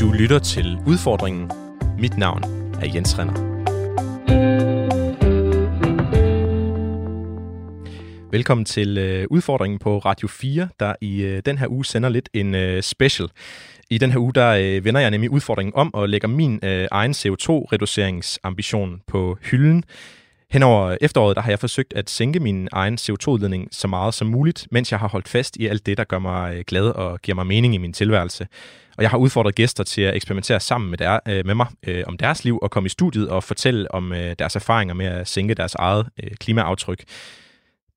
Du lytter til Udfordringen. Mit navn er Jens Renner. Velkommen til øh, Udfordringen på Radio 4, der i øh, den her uge sender lidt en øh, special. I den her uge, der øh, vender jeg nemlig udfordringen om og lægger min øh, egen CO2-reduceringsambition på hylden. Henover efteråret der har jeg forsøgt at sænke min egen CO2-udledning så meget som muligt, mens jeg har holdt fast i alt det, der gør mig øh, glad og giver mig mening i min tilværelse. Og jeg har udfordret gæster til at eksperimentere sammen med, der, øh, med mig øh, om deres liv og komme i studiet og fortælle om øh, deres erfaringer med at sænke deres eget øh, klimaaftryk.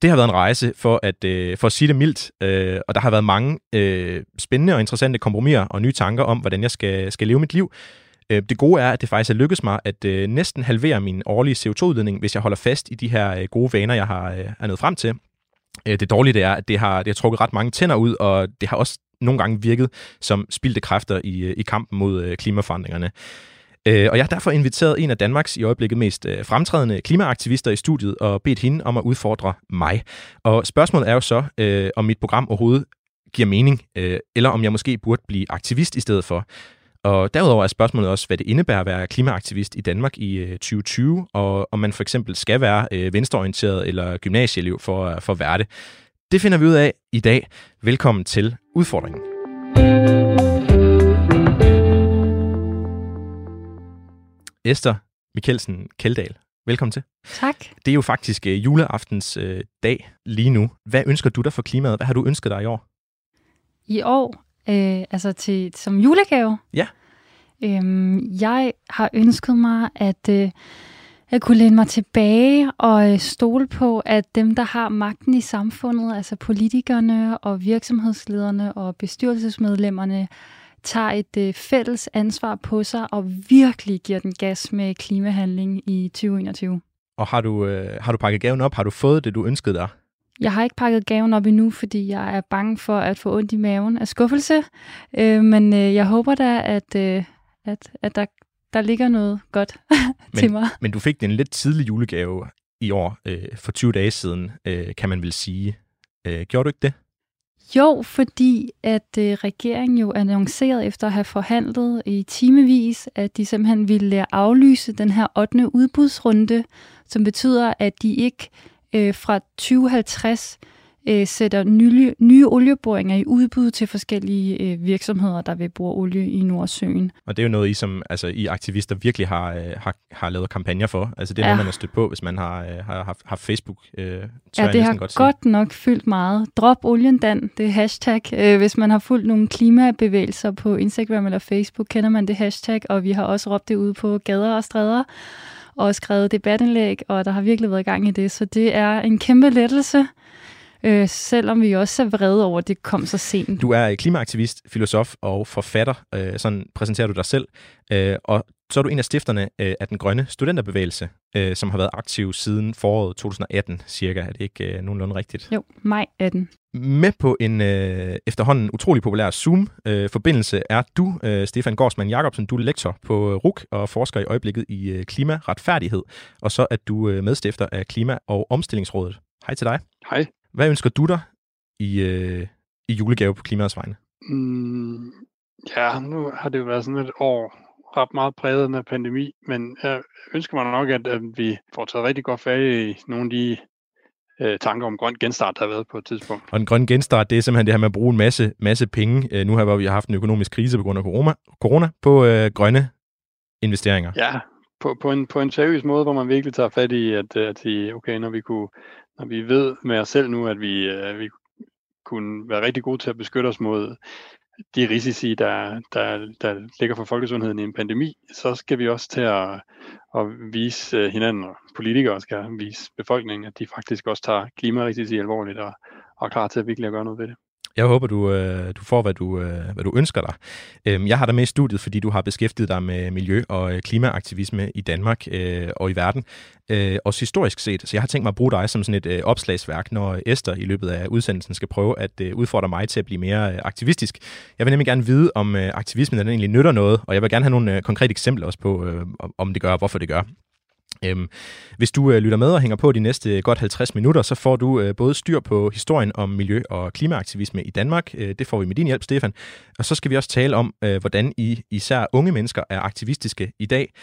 Det har været en rejse for at, øh, for at sige det mildt, øh, og der har været mange øh, spændende og interessante kompromiser og nye tanker om, hvordan jeg skal, skal leve mit liv. Øh, det gode er, at det faktisk er lykkedes mig at øh, næsten halvere min årlige CO2-udledning, hvis jeg holder fast i de her øh, gode vaner, jeg har er nået frem til. Det dårlige det er, at det har, det har trukket ret mange tænder ud, og det har også nogle gange virket som spildte kræfter i, i kampen mod klimaforandringerne. Og jeg har derfor inviteret en af Danmarks i øjeblikket mest fremtrædende klimaaktivister i studiet og bedt hende om at udfordre mig. Og spørgsmålet er jo så, øh, om mit program overhovedet giver mening, øh, eller om jeg måske burde blive aktivist i stedet for. Og derudover er spørgsmålet også, hvad det indebærer at være klimaaktivist i Danmark i øh, 2020, og om man for eksempel skal være øh, venstreorienteret eller gymnasieelev for, for at være det. Det finder vi ud af i dag. Velkommen til Udfordringen. Esther Mikkelsen Keldal, velkommen til. Tak. Det er jo faktisk øh, juleaftens øh, dag lige nu. Hvad ønsker du dig for klimaet? Hvad har du ønsket dig i år? I år, øh, altså til, som julegave? Ja. Øhm, jeg har ønsket mig, at øh, jeg kunne læne mig tilbage og øh, stole på, at dem, der har magten i samfundet, altså politikerne og virksomhedslederne og bestyrelsesmedlemmerne, tager et øh, fælles ansvar på sig og virkelig giver den gas med klimahandling i 2021. Og har du, øh, har du pakket gaven op? Har du fået det, du ønskede dig? Jeg har ikke pakket gaven op endnu, fordi jeg er bange for at få ondt i maven af skuffelse. Øh, men øh, jeg håber da, at, øh, at, at der, der ligger noget godt til mig. Men du fik den lidt tidlig julegave i år, øh, for 20 dage siden, øh, kan man vel sige. Øh, gjorde du ikke det? Jo, fordi at øh, regeringen jo annoncerede efter at have forhandlet i timevis, at de simpelthen ville aflyse den her 8. udbudsrunde, som betyder, at de ikke øh, fra 2050 øh, sætter nye, nye olieboringer i udbud til forskellige øh, virksomheder, der vil bore olie i Nordsøen. Og det er jo noget, I som altså, I aktivister virkelig har, øh, har, har lavet kampagner for. Altså det er ja. noget, man har stødt på, hvis man har, øh, har haft, haft Facebook. Øh, ja, det har godt, godt nok fyldt meget. Drop olien, Dan, det er hashtag. Øh, hvis man har fulgt nogle klimabevægelser på Instagram eller Facebook, kender man det hashtag, og vi har også råbt det ud på gader og stræder og skrevet debatindlæg, og der har virkelig været gang i det. Så det er en kæmpe lettelse, øh, selvom vi også er vrede over, at det kom så sent. Du er klimaaktivist, filosof og forfatter, øh, sådan præsenterer du dig selv, øh, og så er du en af stifterne øh, af den grønne studenterbevægelse, øh, som har været aktiv siden foråret 2018 cirka. Er det ikke øh, nogenlunde rigtigt? Jo, maj 18. Med på en øh, efterhånden utrolig populær Zoom-forbindelse er du, øh, Stefan Gårdsmann Jacobsen. Du er lektor på RUK og forsker i øjeblikket i øh, klimaretfærdighed. Og så er du øh, medstifter af Klima- og Omstillingsrådet. Hej til dig. Hej. Hvad ønsker du dig i, øh, i julegave på klimaets vegne? Mm, ja, nu har det jo været sådan et år ret meget præget af pandemi, men jeg ønsker mig nok, at, at vi får taget rigtig godt fat i nogle af de øh, tanker om grøn genstart, der har været på et tidspunkt. Og den grønne genstart, det er simpelthen det her med at bruge en masse, masse penge, øh, nu her hvor vi har haft en økonomisk krise på grund af corona, corona på øh, grønne investeringer. Ja, på, på, en, på en seriøs måde, hvor man virkelig tager fat i, at, at sige, okay, når vi, kunne, når vi ved med os selv nu, at vi, øh, vi kunne være rigtig gode til at beskytte os mod de risici, der, der, der ligger for folkesundheden i en pandemi, så skal vi også til at, at vise øh, hinanden, og politikere skal vise befolkningen, at de faktisk også tager klimarisici alvorligt og, og er klar til at virkelig at gøre noget ved det. Jeg håber, du, øh, du får, hvad du, øh, hvad du ønsker dig. Øhm, jeg har dig med i studiet, fordi du har beskæftiget dig med miljø- og øh, klimaaktivisme i Danmark øh, og i verden, øh, også historisk set. Så jeg har tænkt mig at bruge dig som sådan et opslagsværk, når Esther i løbet af udsendelsen skal prøve at udfordre mig til at blive mere aktivistisk. Jeg vil nemlig gerne vide, om aktivismen den egentlig nytter noget, og jeg vil gerne have nogle konkrete eksempler også på, om det gør og hvorfor det gør. Øhm, hvis du øh, lytter med og hænger på de næste øh, godt 50 minutter, så får du øh, både styr på historien om miljø- og klimaaktivisme i Danmark. Øh, det får vi med din hjælp, Stefan. Og så skal vi også tale om, øh, hvordan I især unge mennesker er aktivistiske i dag.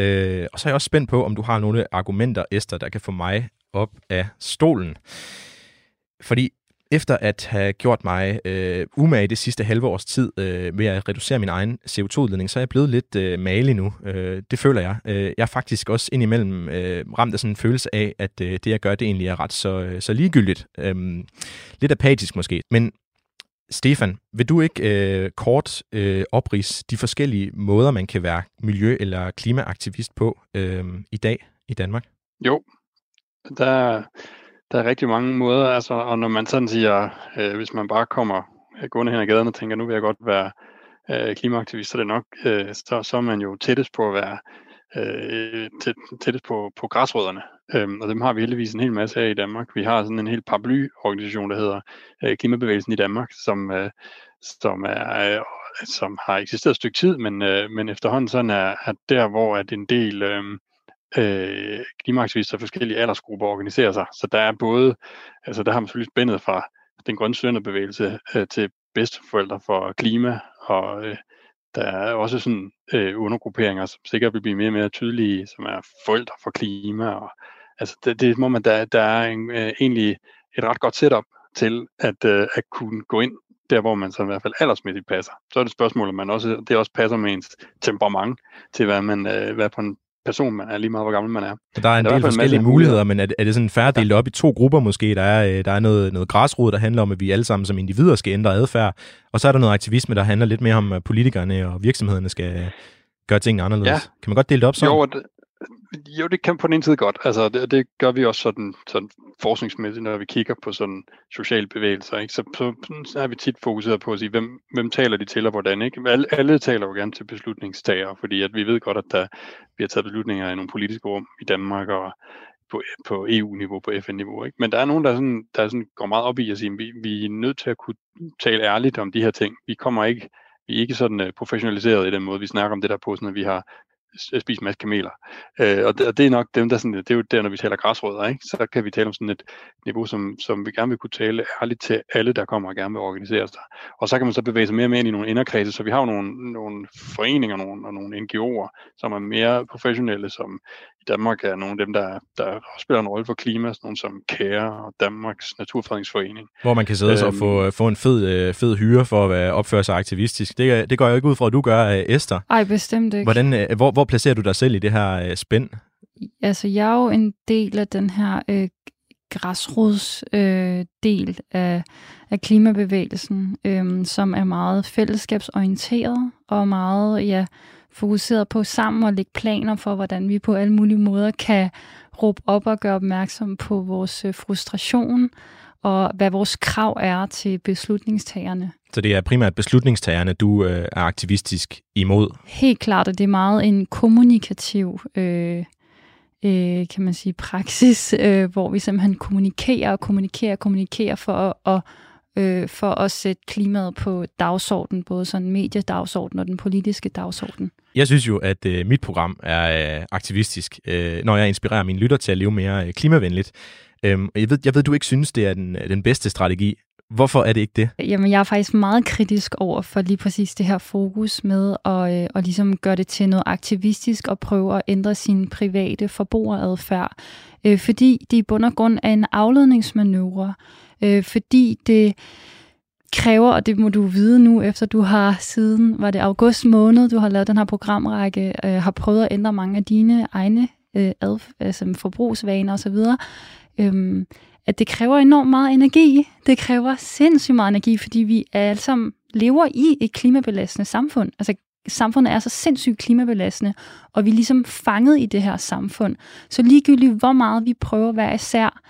Øh, og så er jeg også spændt på, om du har nogle argumenter, Esther, der kan få mig op af stolen. Fordi efter at have gjort mig øh, umage det sidste halve års tid øh, med at reducere min egen CO2-udledning, så er jeg blevet lidt øh, malig nu. Øh, det føler jeg. Øh, jeg er faktisk også indimellem øh, ramt af sådan en følelse af, at øh, det jeg gør, det egentlig er ret så, øh, så ligegyldigt. Øh, lidt apatisk måske. Men Stefan, vil du ikke øh, kort øh, oprise de forskellige måder, man kan være miljø- eller klimaaktivist på øh, i dag i Danmark? Jo, der der er rigtig mange måder, altså, og når man sådan siger, øh, hvis man bare kommer øh, gående hen ad gaden og tænker, nu vil jeg godt være øh, klimaaktivist, så er det nok, øh, så, så er man jo tættest på at være øh, tæt, tættest på, på græsrødderne. Øhm, og dem har vi heldigvis en hel masse af i Danmark. Vi har sådan en helt paraplyorganisation, der hedder øh, Klimabevægelsen i Danmark, som, øh, som, er, øh, som har eksisteret et stykke tid, men, øh, men efterhånden sådan er, at der, hvor at en del øh, øh, klimaaktivister af forskellige aldersgrupper organiserer sig. Så der er både, altså der har man selvfølgelig spændet fra den grønne sønderbevægelse øh, til bedsteforældre for klima, og øh, der er også sådan øh, undergrupperinger, som sikkert vil blive mere og mere tydelige, som er forældre for klima. Og, altså det, det må man, der, der er en, øh, egentlig et ret godt setup til at, øh, at kunne gå ind der, hvor man så i hvert fald aldersmæssigt passer. Så er det et spørgsmål, om man også, det også passer med ens temperament til, hvad, man, øh, hvad på en person man er, lige meget hvor gammel man er. Så der er en der del er forskellige muligheder, men er det, er det sådan færdigt delt op i to grupper måske? Der er, øh, der er noget, noget græsrod, der handler om, at vi alle sammen som individer skal ændre adfærd, og så er der noget aktivisme, der handler lidt mere om, at politikerne og virksomhederne skal gøre tingene anderledes. Ja. Kan man godt dele det op sådan? Jo, det, jo, det kan på den ene side godt. Altså, det, det gør vi også sådan, sådan forskningsmæssigt, når vi kigger på sådan sociale bevægelser. Ikke? Så, så, så er vi tit fokuseret på at sige, hvem, hvem taler de til og hvordan. Ikke? Alle, alle taler jo gerne til beslutningstagere, fordi at vi ved godt, at der bliver taget beslutninger i nogle politiske rum i Danmark og på, på EU-niveau, på FN-niveau. Ikke? Men der er nogen, der, sådan, der sådan går meget op i at sige, at vi, vi er nødt til at kunne tale ærligt om de her ting. Vi kommer ikke vi er ikke sådan uh, professionaliseret i den måde, vi snakker om det der på, sådan at vi har spise en masse kameler. Øh, og, det, og det er nok dem, der sådan, det er jo der, når vi taler græsrødder, ikke? så kan vi tale om sådan et niveau, som, som vi gerne vil kunne tale ærligt til alle, der kommer og gerne vil organisere sig. Og så kan man så bevæge sig mere og mere ind i nogle inderkredse, så vi har jo nogle, nogle foreninger nogle, og nogle NGO'er, som er mere professionelle, som Danmark er nogle af dem, der, der spiller en rolle for klima, sådan nogle som CARE og Danmarks Naturfredningsforening. Hvor man kan sidde øhm, og få, få en fed, øh, fed hyre for at være, opføre sig aktivistisk. Det, det går jeg jo ikke ud fra, at du gør, øh, Esther. Ej, bestemt ikke. Hvordan, øh, hvor, hvor placerer du dig selv i det her spænd? Altså, jeg er jo en del af den her øh, græsrods øh, del af, af klimabevægelsen, øh, som er meget fællesskabsorienteret og meget, ja, fokuseret på sammen at lægge planer for, hvordan vi på alle mulige måder kan råbe op og gøre opmærksom på vores øh, frustration og hvad vores krav er til beslutningstagerne. Så det er primært beslutningstagerne, du øh, er aktivistisk imod? Helt klart, og det er meget en kommunikativ øh, øh, kan man sige, praksis, øh, hvor vi simpelthen kommunikerer og kommunikerer og kommunikerer for at, at øh, for at sætte klimaet på dagsordenen, både sådan mediedagsordenen og den politiske dagsorden. Jeg synes jo, at øh, mit program er øh, aktivistisk, øh, når jeg inspirerer mine lytter til at leve mere øh, klimavenligt. Øhm, jeg, ved, jeg ved, du ikke synes, det er den, den bedste strategi. Hvorfor er det ikke det? Jamen, jeg er faktisk meget kritisk over for lige præcis det her fokus med at, øh, at ligesom gøre det til noget aktivistisk og prøve at ændre sin private forbrugeradfærd. Øh, fordi det i bund og grund er en afledningsmanøvre øh, fordi det kræver, og det må du vide nu, efter du har siden, var det august måned, du har lavet den her programrække, øh, har prøvet at ændre mange af dine egne øh, ad, altså øh, forbrugsvaner osv., øh, at det kræver enormt meget energi. Det kræver sindssygt meget energi, fordi vi alle sammen lever i et klimabelastende samfund. Altså samfundet er så sindssygt klimabelastende, og vi er ligesom fanget i det her samfund. Så ligegyldigt hvor meget vi prøver at være især,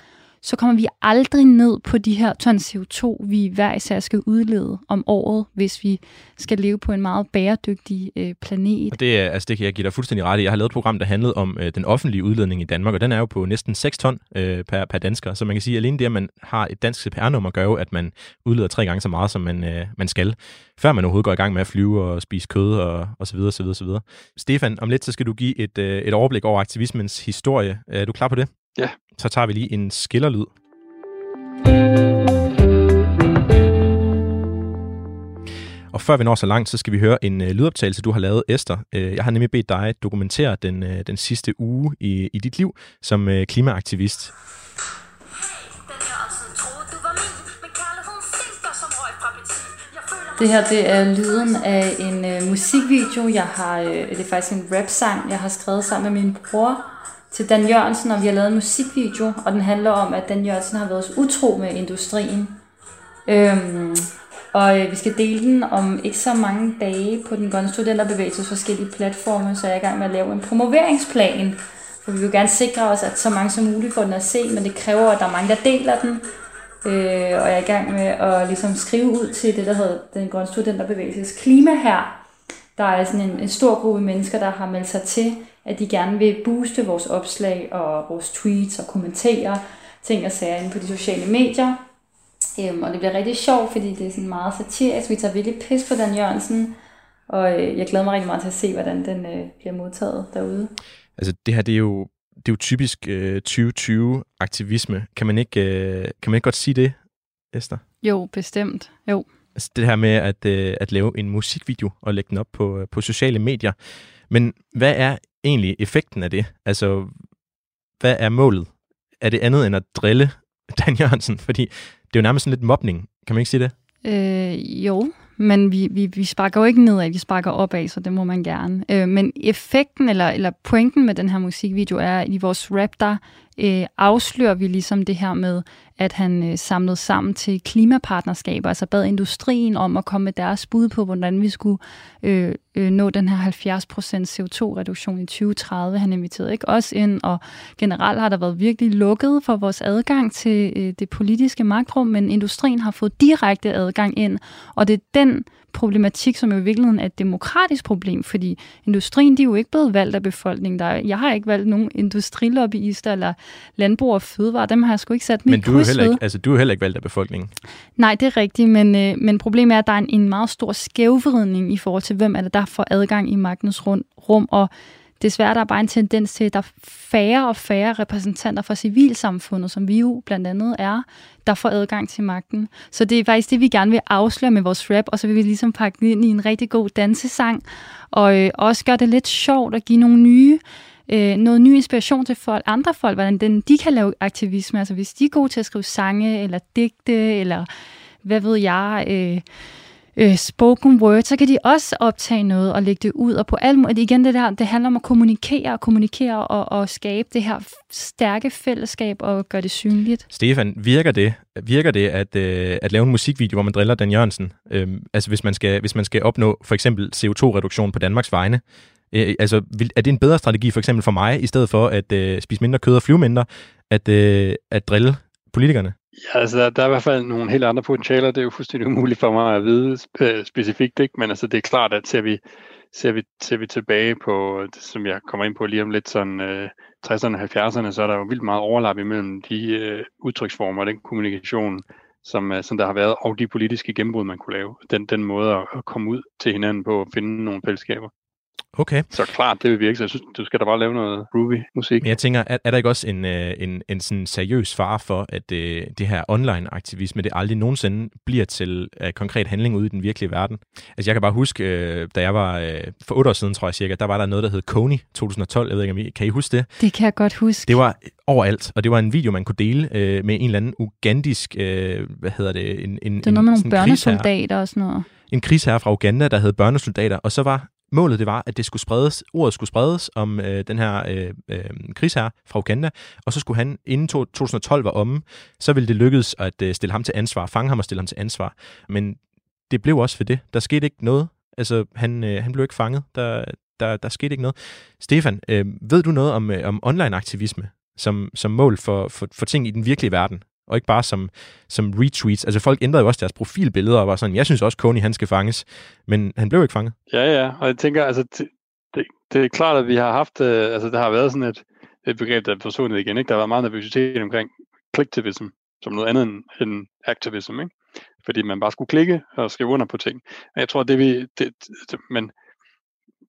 så kommer vi aldrig ned på de her ton CO2, vi hver især skal udlede om året, hvis vi skal leve på en meget bæredygtig øh, planet. Og det, er, altså det kan jeg give dig fuldstændig ret i. Jeg har lavet et program, der handlede om øh, den offentlige udledning i Danmark, og den er jo på næsten 6 ton øh, per, per dansker. Så man kan sige, at alene det, at man har et dansk CPR-nummer, gør jo, at man udleder tre gange så meget, som man, øh, man skal, før man overhovedet går i gang med at flyve og spise kød og, og så videre, så videre, så videre. Stefan, om lidt så skal du give et, øh, et overblik over aktivismens historie. Er du klar på det? Ja. Så tager vi lige en skillerlyd. Og før vi når så langt, så skal vi høre en øh, lydoptagelse, du har lavet, Esther. Øh, jeg har nemlig bedt dig dokumentere den, øh, den sidste uge i, i dit liv som øh, klimaaktivist. Det her det er lyden af en øh, musikvideo. Jeg har, øh, det er faktisk en rap-sang, jeg har skrevet sammen med min bror til Dan Jørgensen, og vi har lavet en musikvideo, og den handler om, at Dan Jørgensen har været utro med industrien. Øhm, og øh, vi skal dele den om ikke så mange dage på den grønne studenterbevægelses forskellige platforme, så jeg er i gang med at lave en promoveringsplan. For vi vil gerne sikre os, at så mange som muligt får den at se, men det kræver, at der er mange, der deler den. Øh, og jeg er i gang med at ligesom skrive ud til det, der hedder den grønne studenterbevægelses klima her. Der er sådan en, en stor gruppe mennesker, der har meldt sig til, at de gerne vil booste vores opslag og vores tweets og kommentere ting og sager inde på de sociale medier. Øhm, og det bliver rigtig sjovt, fordi det er sådan meget satirisk. Vi tager virkelig pis på Dan Jørgensen, og øh, jeg glæder mig rigtig meget til at se, hvordan den øh, bliver modtaget derude. Altså det her, det er jo, det er jo typisk øh, 2020-aktivisme. Kan man, ikke, øh, kan man ikke godt sige det, Esther? Jo, bestemt. Jo. Altså det her med at, øh, at lave en musikvideo og lægge den op på, øh, på sociale medier. Men hvad er egentlig effekten af det? Altså, hvad er målet? Er det andet end at drille Dan Jørgensen? Fordi det er jo nærmest sådan lidt mobning. Kan man ikke sige det? Øh, jo, men vi, vi, vi sparker jo ikke nedad, vi sparker opad, så det må man gerne. Øh, men effekten eller, eller pointen med den her musikvideo er, at i vores rap, der øh, afslører vi ligesom det her med, at han øh, samlede sammen til klimapartnerskaber, altså bad industrien om at komme med deres bud på, hvordan vi skulle øh, øh, nå den her 70% CO2-reduktion i 2030. Han inviterede ikke os ind, og generelt har der været virkelig lukket for vores adgang til øh, det politiske magtrum, men industrien har fået direkte adgang ind, og det er den problematik, som jo i virkeligheden er et demokratisk problem, fordi industrien, de er jo ikke blevet valgt af befolkningen. Der er, jeg har ikke valgt nogen industrilobbyister eller landbrug og fødevare, dem har jeg sgu ikke sat mit er, heller ikke, altså, du er heller ikke valgt af befolkningen. Nej, det er rigtigt, men, øh, men problemet er, at der er en, en meget stor skævvridning i forhold til, hvem er det, der får adgang i magtens rum, og desværre der er bare en tendens til, at der er færre og færre repræsentanter fra civilsamfundet, som vi jo blandt andet er, der får adgang til magten. Så det er faktisk det, vi gerne vil afsløre med vores rap, og så vil vi ligesom pakke det ind i en rigtig god dansesang, og øh, også gøre det lidt sjovt at give nogle nye øh, noget ny inspiration til folk, andre folk, hvordan den, de kan lave aktivisme. Altså hvis de er gode til at skrive sange, eller digte, eller hvad ved jeg, øh, øh, spoken word, så kan de også optage noget og lægge det ud. Og på al måde, altså, igen det der, det handler om at kommunikere og kommunikere og, og skabe det her stærke fællesskab og gøre det synligt. Stefan, virker det, virker det at, øh, at lave en musikvideo, hvor man driller Dan Jørgensen? Øh, altså hvis man, skal, hvis man skal opnå for eksempel CO2-reduktion på Danmarks vegne, øh, altså er det en bedre strategi for eksempel for mig, i stedet for at øh, spise mindre kød og flyve mindre, at, øh, at drille politikerne? Ja, altså der, der er i hvert fald nogle helt andre potentialer. Det er jo fuldstændig umuligt for mig at vide spe- øh, specifikt, ikke? men altså det er klart, at ser vi, ser vi, ser vi tilbage på, som jeg kommer ind på lige om lidt, sådan øh, 60'erne og 70'erne, så er der jo vildt meget overlap imellem de øh, udtryksformer, den kommunikation, som, øh, som der har været, og de politiske gennembrud, man kunne lave. Den, den måde at, at komme ud til hinanden på og finde nogle fællesskaber. Okay. Så klart, det vil virke. Så jeg synes, du skal da bare lave noget groovy musik. Men jeg tænker, er, er der ikke også en, øh, en, en sådan seriøs fare for, at det, øh, det her online-aktivisme, det aldrig nogensinde bliver til uh, konkret handling ude i den virkelige verden? Altså jeg kan bare huske, uh, da jeg var uh, for otte år siden, tror jeg cirka, der var der noget, der hed Kony 2012. Jeg ved ikke, om I kan I huske det? Det kan jeg godt huske. Det var overalt, og det var en video, man kunne dele uh, med en eller anden ugandisk, uh, hvad hedder det? En, en, det var noget med nogle børnesoldater og sådan noget. En krigsherre fra Uganda, der hed børnesoldater, og så var målet det var, at det skulle spredes, ordet skulle spredes om øh, den her øh, øh, krigsherre fra Uganda, og så skulle han inden 2012 var omme, så ville det lykkedes at øh, stille ham til ansvar, fange ham og stille ham til ansvar. Men det blev også for det. Der skete ikke noget. Altså, han, øh, han blev ikke fanget. Der, der, der skete ikke noget. Stefan, øh, ved du noget om, øh, om online-aktivisme? som, som mål for, for, for ting i den virkelige verden, og ikke bare som, som retweets. Altså folk ændrede jo også deres profilbilleder og var sådan, jeg synes også, Kony han skal fanges, men han blev ikke fanget. Ja, ja, og jeg tænker, altså, det, det er klart, at vi har haft, øh, altså der har været sådan et, et begreb, der er forsvundet igen, ikke? Der har været meget nervøsitet omkring clicktivism, som noget andet end, end activism, ikke? Fordi man bare skulle klikke og skrive under på ting. Jeg tror, det vi, det, det, men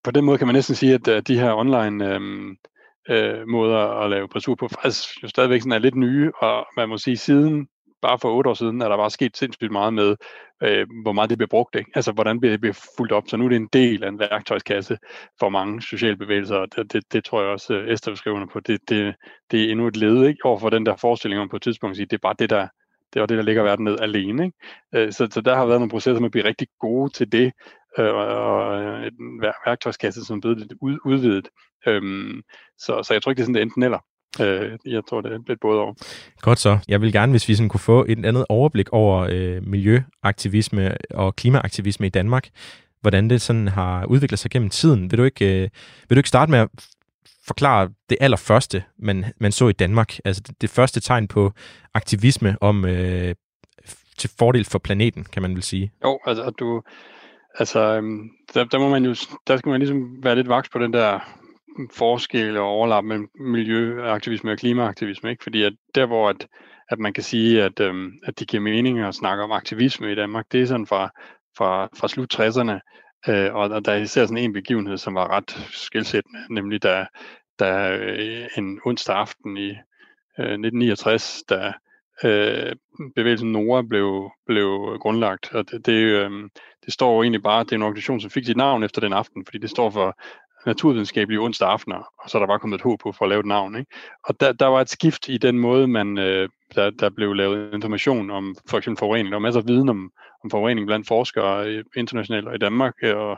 på den måde kan man næsten sige, at øh, de her online øhm, øh, måder at lave pressur på, faktisk jo stadigvæk sådan er lidt nye, og man må sige, siden bare for otte år siden, er der bare sket sindssygt meget med, øh, hvor meget det bliver brugt. Ikke? Altså, hvordan bliver det bliver fuldt op. Så nu er det en del af en værktøjskasse for mange sociale bevægelser, og det, det, det tror jeg også, øh, Esther skriver på. Det, det, det er endnu et led ikke? over for den der forestilling om på et tidspunkt at sige, det er bare det, der det var det, der ligger verden ned alene. Ikke? Øh, så, så der har været nogle processer med at blive rigtig gode til det, øh, og øh, en værktøjskasse, som er blevet lidt udvidet. Øhm, så, så jeg tror ikke, det er sådan, det enten eller. Øh, jeg tror, det er lidt både over. Godt så. Jeg vil gerne, hvis vi sådan kunne få et andet overblik over øh, miljøaktivisme og klimaaktivisme i Danmark, hvordan det sådan har udviklet sig gennem tiden. Vil du ikke, øh, vil du ikke starte med at forklare det allerførste, man, man så i Danmark? Altså det, det første tegn på aktivisme om øh, til fordel for planeten, kan man vel sige. Jo, altså du, altså øhm, der, der må man jo, der skal man ligesom være lidt vaks på den der forskel og overlap mellem miljøaktivisme og klimaaktivisme, ikke? Fordi at der, hvor at, at man kan sige, at, øhm, at det giver mening at snakke om aktivisme i Danmark, det er sådan fra, fra, fra slut 60'erne, øh, og der er især sådan en begivenhed, som var ret skilsættende, nemlig da, da øh, en onsdag aften i øh, 1969, da øh, bevægelsen NORA blev, blev grundlagt, og det, det, øh, det står jo egentlig bare, det er en organisation, som fik sit navn efter den aften, fordi det står for naturvidenskabelige onsdag aftener, og så er der bare kommet et håb på for at lave et navn. Ikke? Og der, der var et skift i den måde, man, øh, der, der blev lavet information om for eksempel forurening. Der var masser af viden om, om forurening blandt forskere internationalt og i Danmark, øh, og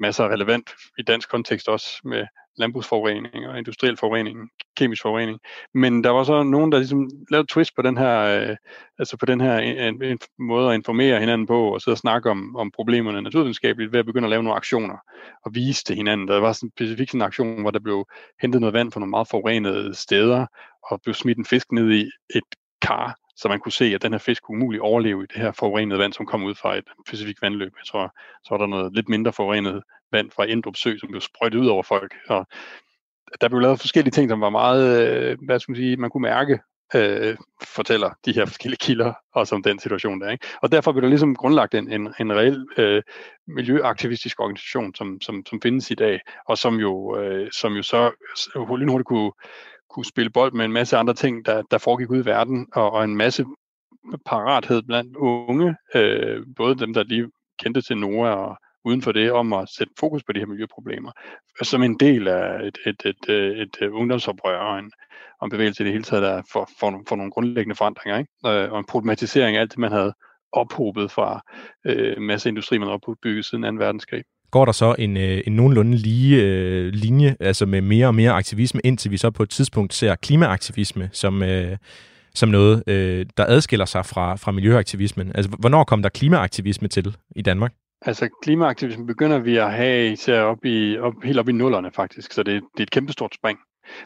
masser af relevant i dansk kontekst også med landbrugsforurening og industriel forurening, kemisk forurening. Men der var så nogen, der ligesom lavede twist på den her, øh, altså på den her øh, en, en måde at informere hinanden på, og sidde og snakke om, om problemerne naturvidenskabeligt, ved at begynde at lave nogle aktioner og vise til hinanden. Der var sådan specifikt en aktion, hvor der blev hentet noget vand fra nogle meget forurenede steder, og blev smidt en fisk ned i et kar, så man kunne se, at den her fisk kunne umuligt overleve i det her forurenede vand, som kom ud fra et specifikt vandløb. Jeg tror, så var der noget lidt mindre forurenet vand fra Endrup Sø, som blev sprøjtet ud over folk. Og der blev lavet forskellige ting, som var meget, øh, hvad skal man sige, man kunne mærke, øh, fortæller de her forskellige kilder, og om den situation der. Ikke? Og derfor blev der ligesom grundlagt en, en, en reel øh, miljøaktivistisk organisation, som, som, som findes i dag, og som jo, øh, som jo så lynhurtigt kunne, kunne spille bold med en masse andre ting, der, der foregik ud i verden, og, og en masse parathed blandt unge, øh, både dem, der lige kendte til Nora og uden for det, om at sætte fokus på de her miljøproblemer, som en del af et, et, et, et, et ungdomsoprør og en, og en bevægelse i det hele taget, der for, for, for nogle grundlæggende forandringer, ikke? Øh, og en problematisering af alt det, man havde ophobet fra øh, masse industri, man havde opbygget siden 2. verdenskrig går der så en, øh, en nogenlunde lige øh, linje, altså med mere og mere aktivisme, indtil vi så på et tidspunkt ser klimaaktivisme som, øh, som noget, øh, der adskiller sig fra, fra miljøaktivismen. Altså, hvornår kom der klimaaktivisme til i Danmark? Altså klimaaktivisme begynder vi at have især op i, op, helt op i nullerne faktisk, så det, det er et kæmpestort spring.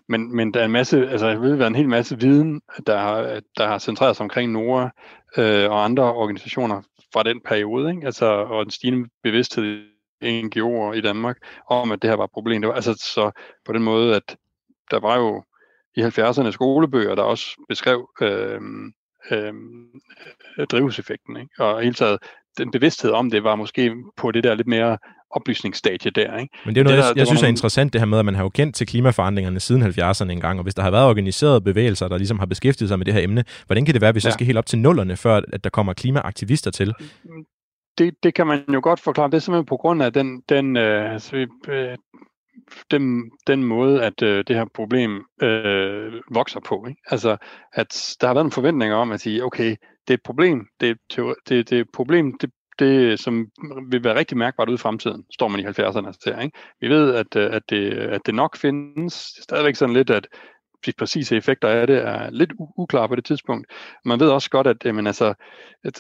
Men, men der er en masse, altså der vil være en hel masse viden, der har, der har centreret sig omkring NORA øh, og andre organisationer fra den periode, ikke? Altså, og en stigende bevidsthed NGO'er i Danmark om, at det her var et problem. Det var, altså, så på den måde, at der var jo i 70'erne skolebøger, der også beskrev øh, øh, drivhuseffekten, ikke? og hele taget den bevidsthed om det var måske på det der lidt mere oplysningsstadie der. Ikke? Men det er noget, det der, jeg, jeg synes nogle... er interessant, det her med, at man har jo kendt til klimaforandringerne siden 70'erne engang, og hvis der har været organiserede bevægelser, der ligesom har beskæftiget sig med det her emne, hvordan kan det være, at vi så ja. skal helt op til nullerne, før at der kommer klimaaktivister til? Det, det kan man jo godt forklare. Det er simpelthen på grund af den, den, øh, altså, øh, den, den måde, at øh, det her problem øh, vokser på. Ikke? Altså, at der har været en forventning om at sige, okay, det er et problem, det er, det, det er et problem, det, det, som vil være rigtig mærkbart ud i fremtiden, står man i 70'erne til. Ikke? Vi ved, at, øh, at, det, at det nok findes. Det er stadigvæk sådan lidt, at de præcise effekter af det er lidt uklare på det tidspunkt. Man ved også godt, at øh, jamen, altså,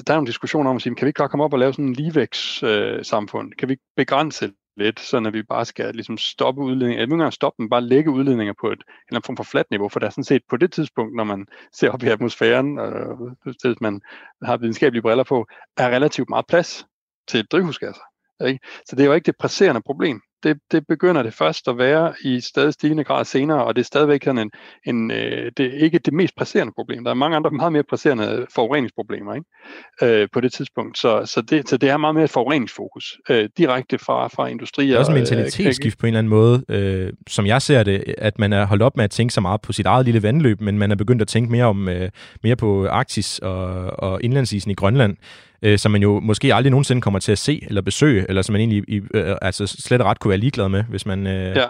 der er en diskussion om at sige, kan vi ikke godt komme op og lave sådan en ligevækstsamfund? Øh, kan vi begrænse lidt, så når vi bare skal ligesom stoppe udledninger, eller nogle stoppe dem, bare lægge udledninger på et eller form for fladt niveau, for der er sådan set på det tidspunkt, når man ser op i atmosfæren, og øh, hvis man har videnskabelige briller på, er relativt meget plads til drivhusgasser. Ikke? Så det er jo ikke det presserende problem det, det begynder det først at være i stadig stigende grad senere, og det er stadigvæk sådan en, en øh, det er ikke det mest presserende problem. Der er mange andre meget mere presserende forureningsproblemer ikke? Øh, på det tidspunkt. Så, så, det, så det er meget mere et forureningsfokus, øh, direkte fra, fra industrier. Det er også en mentalitetsskift øh, på en eller anden måde, øh, som jeg ser det, at man er holdt op med at tænke så meget på sit eget lille vandløb, men man er begyndt at tænke mere, om, øh, mere på Arktis og, og indlandsisen i Grønland øh, som man jo måske aldrig nogensinde kommer til at se eller besøge, eller som man egentlig i, øh, altså slet og ret kunne være ligeglad med, hvis man... Øh, ja.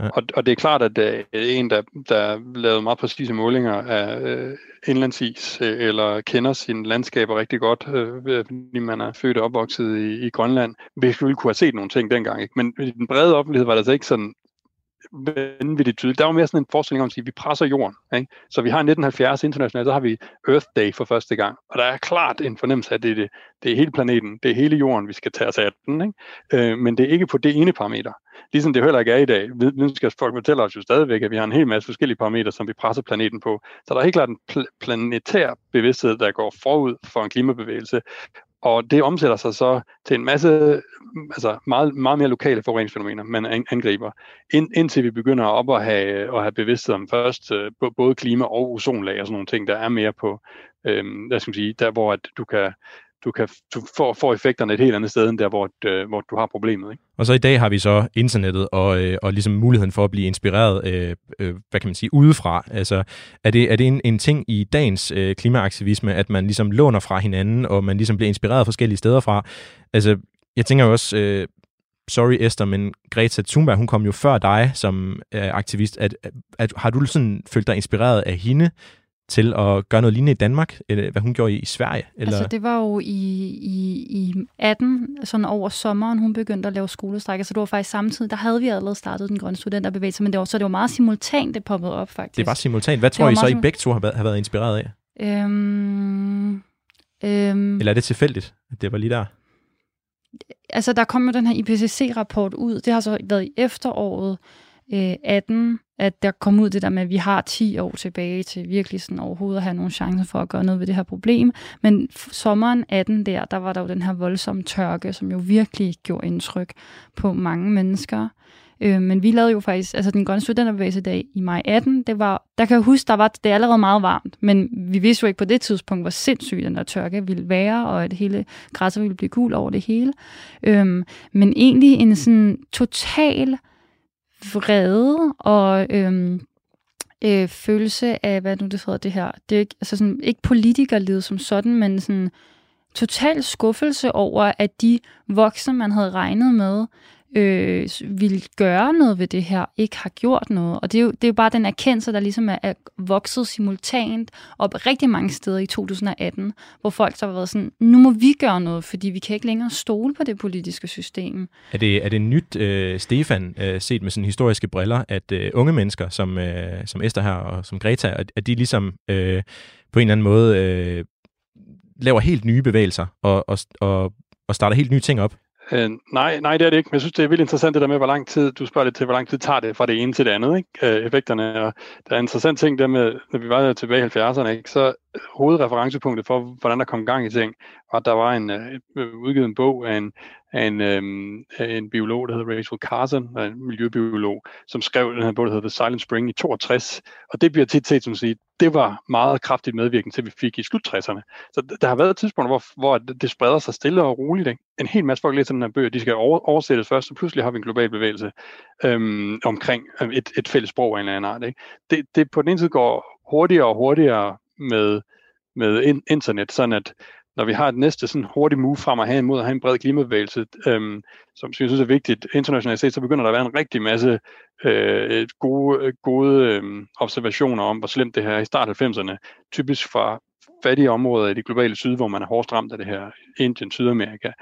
Ja. Og, og det er klart, at øh, en, der, der lavede meget præcise målinger af øh, indlandsis, øh, eller kender sine landskaber rigtig godt, øh, fordi man er født og opvokset i, i Grønland, vil kunne have set nogle ting dengang. Ikke? Men i den brede offentlighed var det altså ikke sådan vanvittigt tydeligt. Der var mere sådan en forestilling om at sige, at vi presser jorden. Ikke? Så vi har 1970 internationalt, så har vi Earth Day for første gang. Og der er klart en fornemmelse af, at det er, det, det er hele planeten, det er hele jorden, vi skal tage os af den. Ikke? Øh, men det er ikke på det ene parameter. Ligesom det heller ikke er i dag. Videnskabsfolk fortæller os jo stadigvæk, at vi har en hel masse forskellige parametre, som vi presser planeten på. Så der er helt klart en pl- planetær bevidsthed, der går forud for en klimabevægelse. Og det omsætter sig så til en masse, altså meget, meget mere lokale forureningsfænomener, man angriber, ind, indtil vi begynder op at have, at have bevidsthed om først øh, både klima og ozonlag og sådan nogle ting, der er mere på, øhm, hvad skal man sige, der hvor at du kan du kan du får, får effekterne et helt andet sted, end der, hvor, øh, hvor du har problemet. Ikke? Og så i dag har vi så internettet og, øh, og ligesom muligheden for at blive inspireret, øh, øh, hvad kan man sige, udefra. Altså, er det, er det en, en ting i dagens øh, klimaaktivisme, at man ligesom låner fra hinanden, og man ligesom bliver inspireret forskellige steder fra? Altså, jeg tænker jo også, øh, sorry Esther, men Greta Thunberg, hun kom jo før dig som øh, aktivist. At, at, at, har du sådan følt dig inspireret af hende? Til at gøre noget lignende i Danmark, eller hvad hun gjorde i, Sverige? Eller? Altså det var jo i, i, i 18, sådan over sommeren, hun begyndte at lave skolestrækker, så det var faktisk samtidig, der havde vi allerede startet den grønne studenterbevægelse, men det var, så det var meget simultant, det poppede op faktisk. Det var simultant. Hvad tror I så, I begge to har været, har været inspireret af? Øhm, øhm, eller er det tilfældigt, at det var lige der? Altså der kom jo den her IPCC-rapport ud, det har så været i efteråret øh, 18, at der kom ud det der med, at vi har 10 år tilbage til virkelig sådan overhovedet at have nogle chancer for at gøre noget ved det her problem. Men sommeren 18 der, der var der jo den her voldsomme tørke, som jo virkelig gjorde indtryk på mange mennesker. Øh, men vi lavede jo faktisk, altså den grønne studenterbevægelse dag i maj 18, det var, der kan jeg huske, der var, det er allerede meget varmt, men vi vidste jo ikke på det tidspunkt, hvor sindssygt den der tørke ville være, og at hele græsset ville blive gul over det hele. Øh, men egentlig en sådan total vrede og øhm, øh, følelse af, hvad nu det hedder det her, det er ikke, altså sådan, ikke politikerlivet som sådan, men sådan total skuffelse over, at de voksne, man havde regnet med, øh, ville gøre noget ved det her, ikke har gjort noget. Og det er jo, det er jo bare den erkendelse, der ligesom er, er vokset simultant op rigtig mange steder i 2018, hvor folk så har været sådan, nu må vi gøre noget, fordi vi kan ikke længere stole på det politiske system. Er det, er det nyt, øh, Stefan, øh, set med sådan historiske briller, at øh, unge mennesker, som, øh, som Esther her og som Greta, at, at de ligesom øh, på en eller anden måde øh, laver helt nye bevægelser og, og, og, og starter helt nye ting op? Øh, nej, nej, det er det ikke. Men jeg synes, det er vildt interessant det der med, hvor lang tid, du spørger lidt til, hvor lang tid tager det fra det ene til det andet, ikke? Øh, effekterne. Og der er en interessant ting der med, når vi var tilbage i 70'erne, ikke? så hovedreferencepunktet for, hvordan der kom gang i ting, var, at der var en øh, øh udgivet en bog af en, af en, øh, en biolog, der hedder Rachel Carson, en miljøbiolog, som skrev den her bog, der hedder The Silent Spring i 62. Og det bliver tit set som at sige, det var meget kraftigt medvirkende til, at vi fik i slut 60'erne. Så der har været tidspunkter, hvor, hvor det spreder sig stille og roligt. Ikke? En hel masse folk læser den her bøger, de skal over, oversættes først, så pludselig har vi en global bevægelse øhm, omkring øh, et, et fælles sprog af en eller anden art. Ikke? Det, det på den ene side går hurtigere og hurtigere med, med internet, sådan at når vi har et næste sådan hurtigt move frem og hen mod at have en bred klimabevægelse, øhm, som, jeg synes er vigtigt internationalt set, så begynder der at være en rigtig masse øh, gode, gode øh, øhm, observationer om, hvor slemt det her er i start 90'erne, typisk fra fattige områder i det globale syd, hvor man er hårdest ramt af det her, Indien, Sydamerika.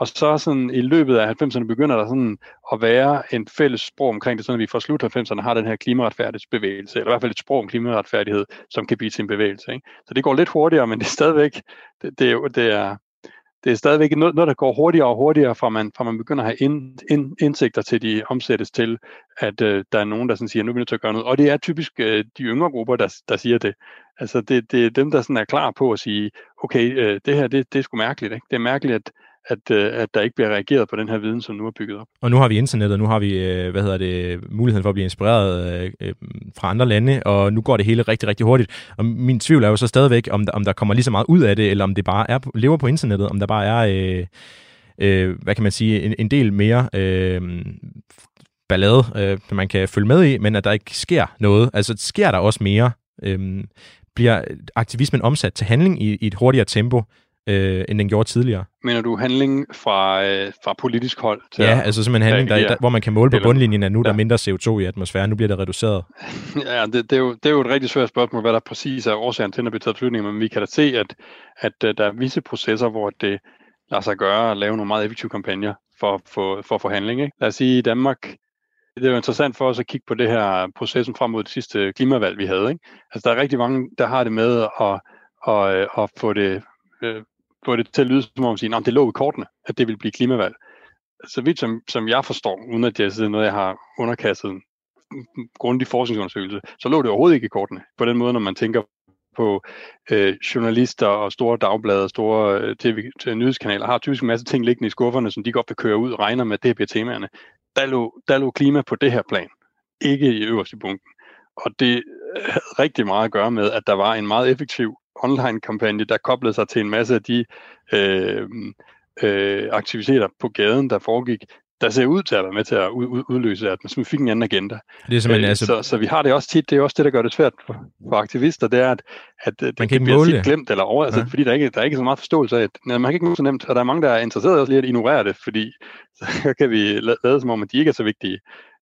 Og så sådan i løbet af 90'erne begynder der sådan at være en fælles sprog omkring det, sådan at vi fra slut 90'erne har den her klimaretfærdighedsbevægelse, eller i hvert fald et sprog om klimaretfærdighed, som kan blive til en bevægelse. Ikke? Så det går lidt hurtigere, men det er stadigvæk, det, det, er, det er, det er stadigvæk noget, noget, der går hurtigere og hurtigere, fra man, fra man begynder at have ind, ind, indsigter til de omsættes til, at øh, der er nogen, der sådan siger, nu er vi nødt til at gøre noget. Og det er typisk øh, de yngre grupper, der, der siger det. Altså det, det er dem, der sådan er klar på at sige, okay, øh, det her, det, det er sgu mærkeligt. Ikke? Det er mærkeligt, at, at, øh, at der ikke bliver reageret på den her viden, som nu er bygget op. Og nu har vi internettet, og nu har vi øh, hvad hedder det, muligheden for at blive inspireret øh, fra andre lande, og nu går det hele rigtig, rigtig hurtigt. Og min tvivl er jo så stadigvæk, om der, om der kommer lige så meget ud af det, eller om det bare er, lever på internettet, om der bare er, øh, øh, hvad kan man sige, en, en del mere øh, ballade, øh, man kan følge med i, men at der ikke sker noget. Altså sker der også mere? Øh, bliver aktivismen omsat til handling i, i et hurtigere tempo? Øh, end den gjorde tidligere. Mener du handling fra, øh, fra politisk hold? Til ja, altså simpelthen handling, der, der, hvor man kan måle på bundlinjen, at nu ja. der er mindre CO2 i atmosfæren, nu bliver det reduceret. Ja, det, det, er jo, det er jo et rigtig svært spørgsmål, hvad der præcis er årsagen til, at der bliver taget flytninger, men vi kan da se, at, at, øh, der er visse processer, hvor det lader sig gøre at lave nogle meget effektive kampagner for, for, for forhandling. Ikke? Lad os sige, i Danmark, det er jo interessant for os at kigge på det her processen frem mod det sidste klimavalg, vi havde. Ikke? Altså, der er rigtig mange, der har det med at, at, at, at få det øh, får det til at lyde som om, at det lå i kortene, at det vil blive klimavalg. Så vidt som, som jeg forstår, uden at det er noget, jeg har underkastet en grundig forskningsundersøgelse, så lå det overhovedet ikke i kortene. På den måde, når man tænker på øh, journalister og store dagblade og store øh, TV, øh, nyhedskanaler, har typisk en masse ting liggende i skufferne, som de godt vil køre ud og regner med, at det bliver temaerne. Der lå, der lå klima på det her plan, ikke i øverste bunken. Og det øh, havde rigtig meget at gøre med, at der var en meget effektiv online-kampagne, der koblede sig til en masse af de øh, øh, aktiviteter på gaden, der foregik, der ser ud til at være med til at udløse, at man fik en anden agenda. Det er simpelthen, øh, altså... så, så vi har det også tit, det er også det, der gør det svært for, for aktivister, det er, at, at øh, det man kan bliver tit glemt eller over, altså, ja. fordi der ikke, der er ikke så meget forståelse af, at man kan ikke så nemt, og der er mange, der er interesseret også lige at ignorere det, fordi så kan vi lade som om, at de ikke er så vigtige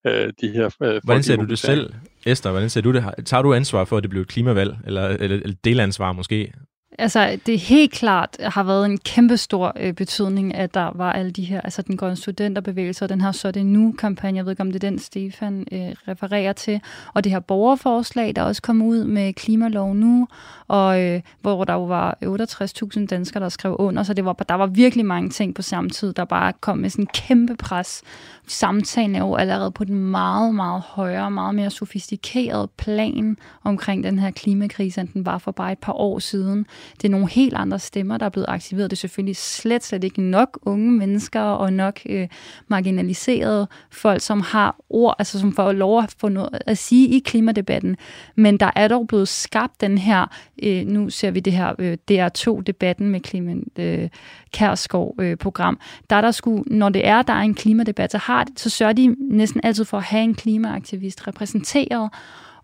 øh, de her øh, Hvordan ser du det selv, Esther? Hvordan ser du det? Tager du ansvar for, at det blev et klimavalg, eller, eller, eller delansvar måske? Altså, det helt klart har været en kæmpe stor øh, betydning, at der var alle de her, altså den grønne studenterbevægelse og den her Så det nu-kampagne, jeg ved ikke, om det er den, Stefan øh, refererer til, og det her borgerforslag, der også kom ud med klimalov nu, og øh, hvor der jo var 68.000 danskere, der skrev under, så det var, der var virkelig mange ting på samme tid, der bare kom med sådan en kæmpe pres. Samtalen er jo allerede på den meget, meget højere, meget mere sofistikerede plan omkring den her klimakrise, end den var for bare et par år siden. Det er nogle helt andre stemmer, der er blevet aktiveret. Det er selvfølgelig slet, slet ikke nok unge mennesker og nok øh, marginaliserede folk, som har ord, altså som får lov at få noget at sige i klimadebatten. Men der er dog blevet skabt den her, øh, nu ser vi det her øh, DR2-debatten med Clement øh, Kærskov-program, øh, der er der sgu, når det er, der er en klimadebat, så, har, så sørger de næsten altid for at have en klimaaktivist repræsenteret,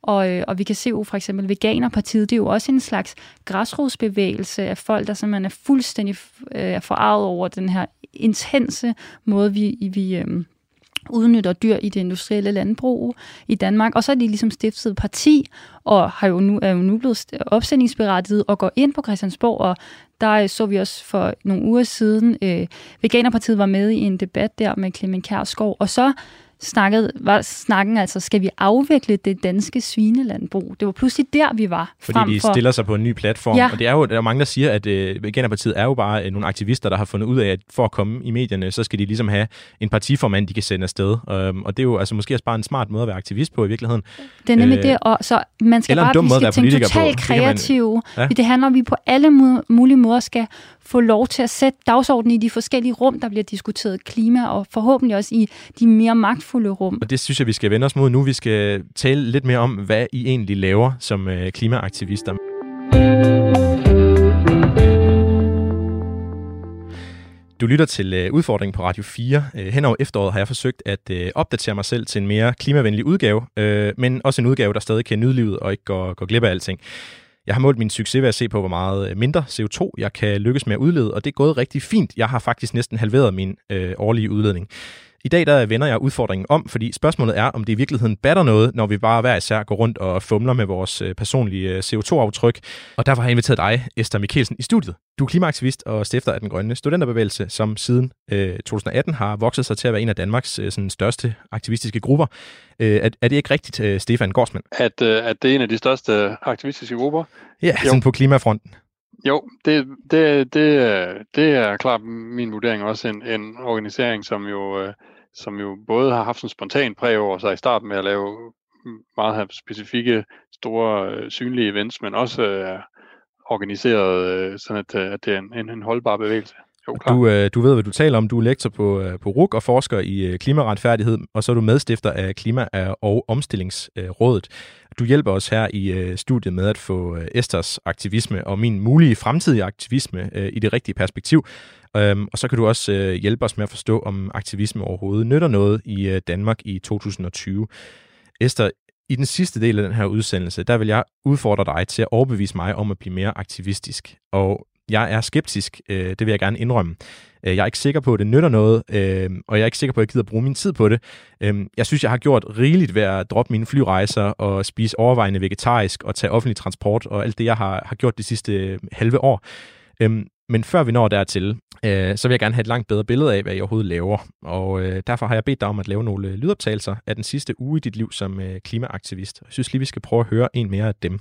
og, øh, og vi kan se jo for eksempel Veganerpartiet, det er jo også en slags græsrodsbevægelse af folk, der simpelthen er fuldstændig øh, forarvet over den her intense måde, vi, vi øh, udnytter dyr i det industrielle landbrug i Danmark. Og så er de ligesom stiftet parti, og har jo nu, er jo nu blevet opstillingsberettiget og går ind på Christiansborg, og der så vi også for nogle uger siden, øh, Veganerpartiet var med i en debat der med Clement Kjærsgaard, og så snakket, var snakken altså, skal vi afvikle det danske svinelandbrug? Det var pludselig der, vi var. Fordi de for... stiller sig på en ny platform. Ja. Og det er jo, der er mange, der siger, at øh, er jo bare øh, nogle aktivister, der har fundet ud af, at for at komme i medierne, så skal de ligesom have en partiformand, de kan sende afsted. Um, og det er jo altså måske også bare en smart måde at være aktivist på i virkeligheden. Det er nemlig øh, det, og så man skal bare, vi skal tænke totalt kreative. Man, ja. Det handler om, at vi på alle mulige måder skal få lov til at sætte dagsordenen i de forskellige rum, der bliver diskuteret klima, og forhåbentlig også i de mere magtfulde rum. Og det synes jeg, vi skal vende os mod nu. Vi skal tale lidt mere om, hvad I egentlig laver som øh, klimaaktivister. Du lytter til øh, udfordringen på Radio 4. Øh, hen over efteråret har jeg forsøgt at øh, opdatere mig selv til en mere klimavenlig udgave, øh, men også en udgave, der stadig kan nyde livet og ikke går, går glip af alting. Jeg har målt min succes ved at se på, hvor meget øh, mindre CO2 jeg kan lykkes med at udlede, og det er gået rigtig fint. Jeg har faktisk næsten halveret min øh, årlige udledning. I dag der vender jeg udfordringen om, fordi spørgsmålet er, om det i virkeligheden batter noget, når vi bare hver især går rundt og fumler med vores øh, personlige øh, CO2-aftryk. Og derfor har jeg inviteret dig, Esther Mikkelsen, i studiet. Du er klimaaktivist og stifter af den grønne studenterbevægelse, som siden øh, 2018 har vokset sig til at være en af Danmarks øh, sådan, største aktivistiske grupper. Øh, er, er det ikke rigtigt, øh, Stefan Gårdsmand? At, øh, at det er en af de største aktivistiske grupper? Ja, jo. sådan på klimafronten. Jo, det, det, det, det er klart min vurdering også en, en organisering, som jo, øh, som jo både har haft en spontan præg over sig i starten med at lave meget specifikke, store, øh, synlige events, men også øh, er organiseret, sådan at, at det er en, en holdbar bevægelse. Jo, klar. Du, øh, du ved, hvad du taler om. Du er lektor på, øh, på RUK og forsker i øh, klimaretfærdighed, og så er du medstifter af Klima- og Omstillingsrådet. Du hjælper os her i øh, studiet med at få øh, Esters aktivisme og min mulige fremtidige aktivisme øh, i det rigtige perspektiv. Øhm, og så kan du også øh, hjælpe os med at forstå, om aktivisme overhovedet nytter noget i øh, Danmark i 2020. Esther, i den sidste del af den her udsendelse, der vil jeg udfordre dig til at overbevise mig om at blive mere aktivistisk. Og jeg er skeptisk, øh, det vil jeg gerne indrømme. Øh, jeg er ikke sikker på, at det nytter noget, øh, og jeg er ikke sikker på, at jeg gider bruge min tid på det. Øh, jeg synes, jeg har gjort rigeligt ved at droppe mine flyrejser og spise overvejende vegetarisk og tage offentlig transport og alt det, jeg har, har gjort de sidste øh, halve år. Øh, men før vi når dertil, øh, så vil jeg gerne have et langt bedre billede af, hvad jeg overhovedet laver. Og øh, derfor har jeg bedt dig om at lave nogle øh, lydoptagelser af den sidste uge i dit liv som øh, klimaaktivist. Jeg synes lige, vi skal prøve at høre en mere af dem.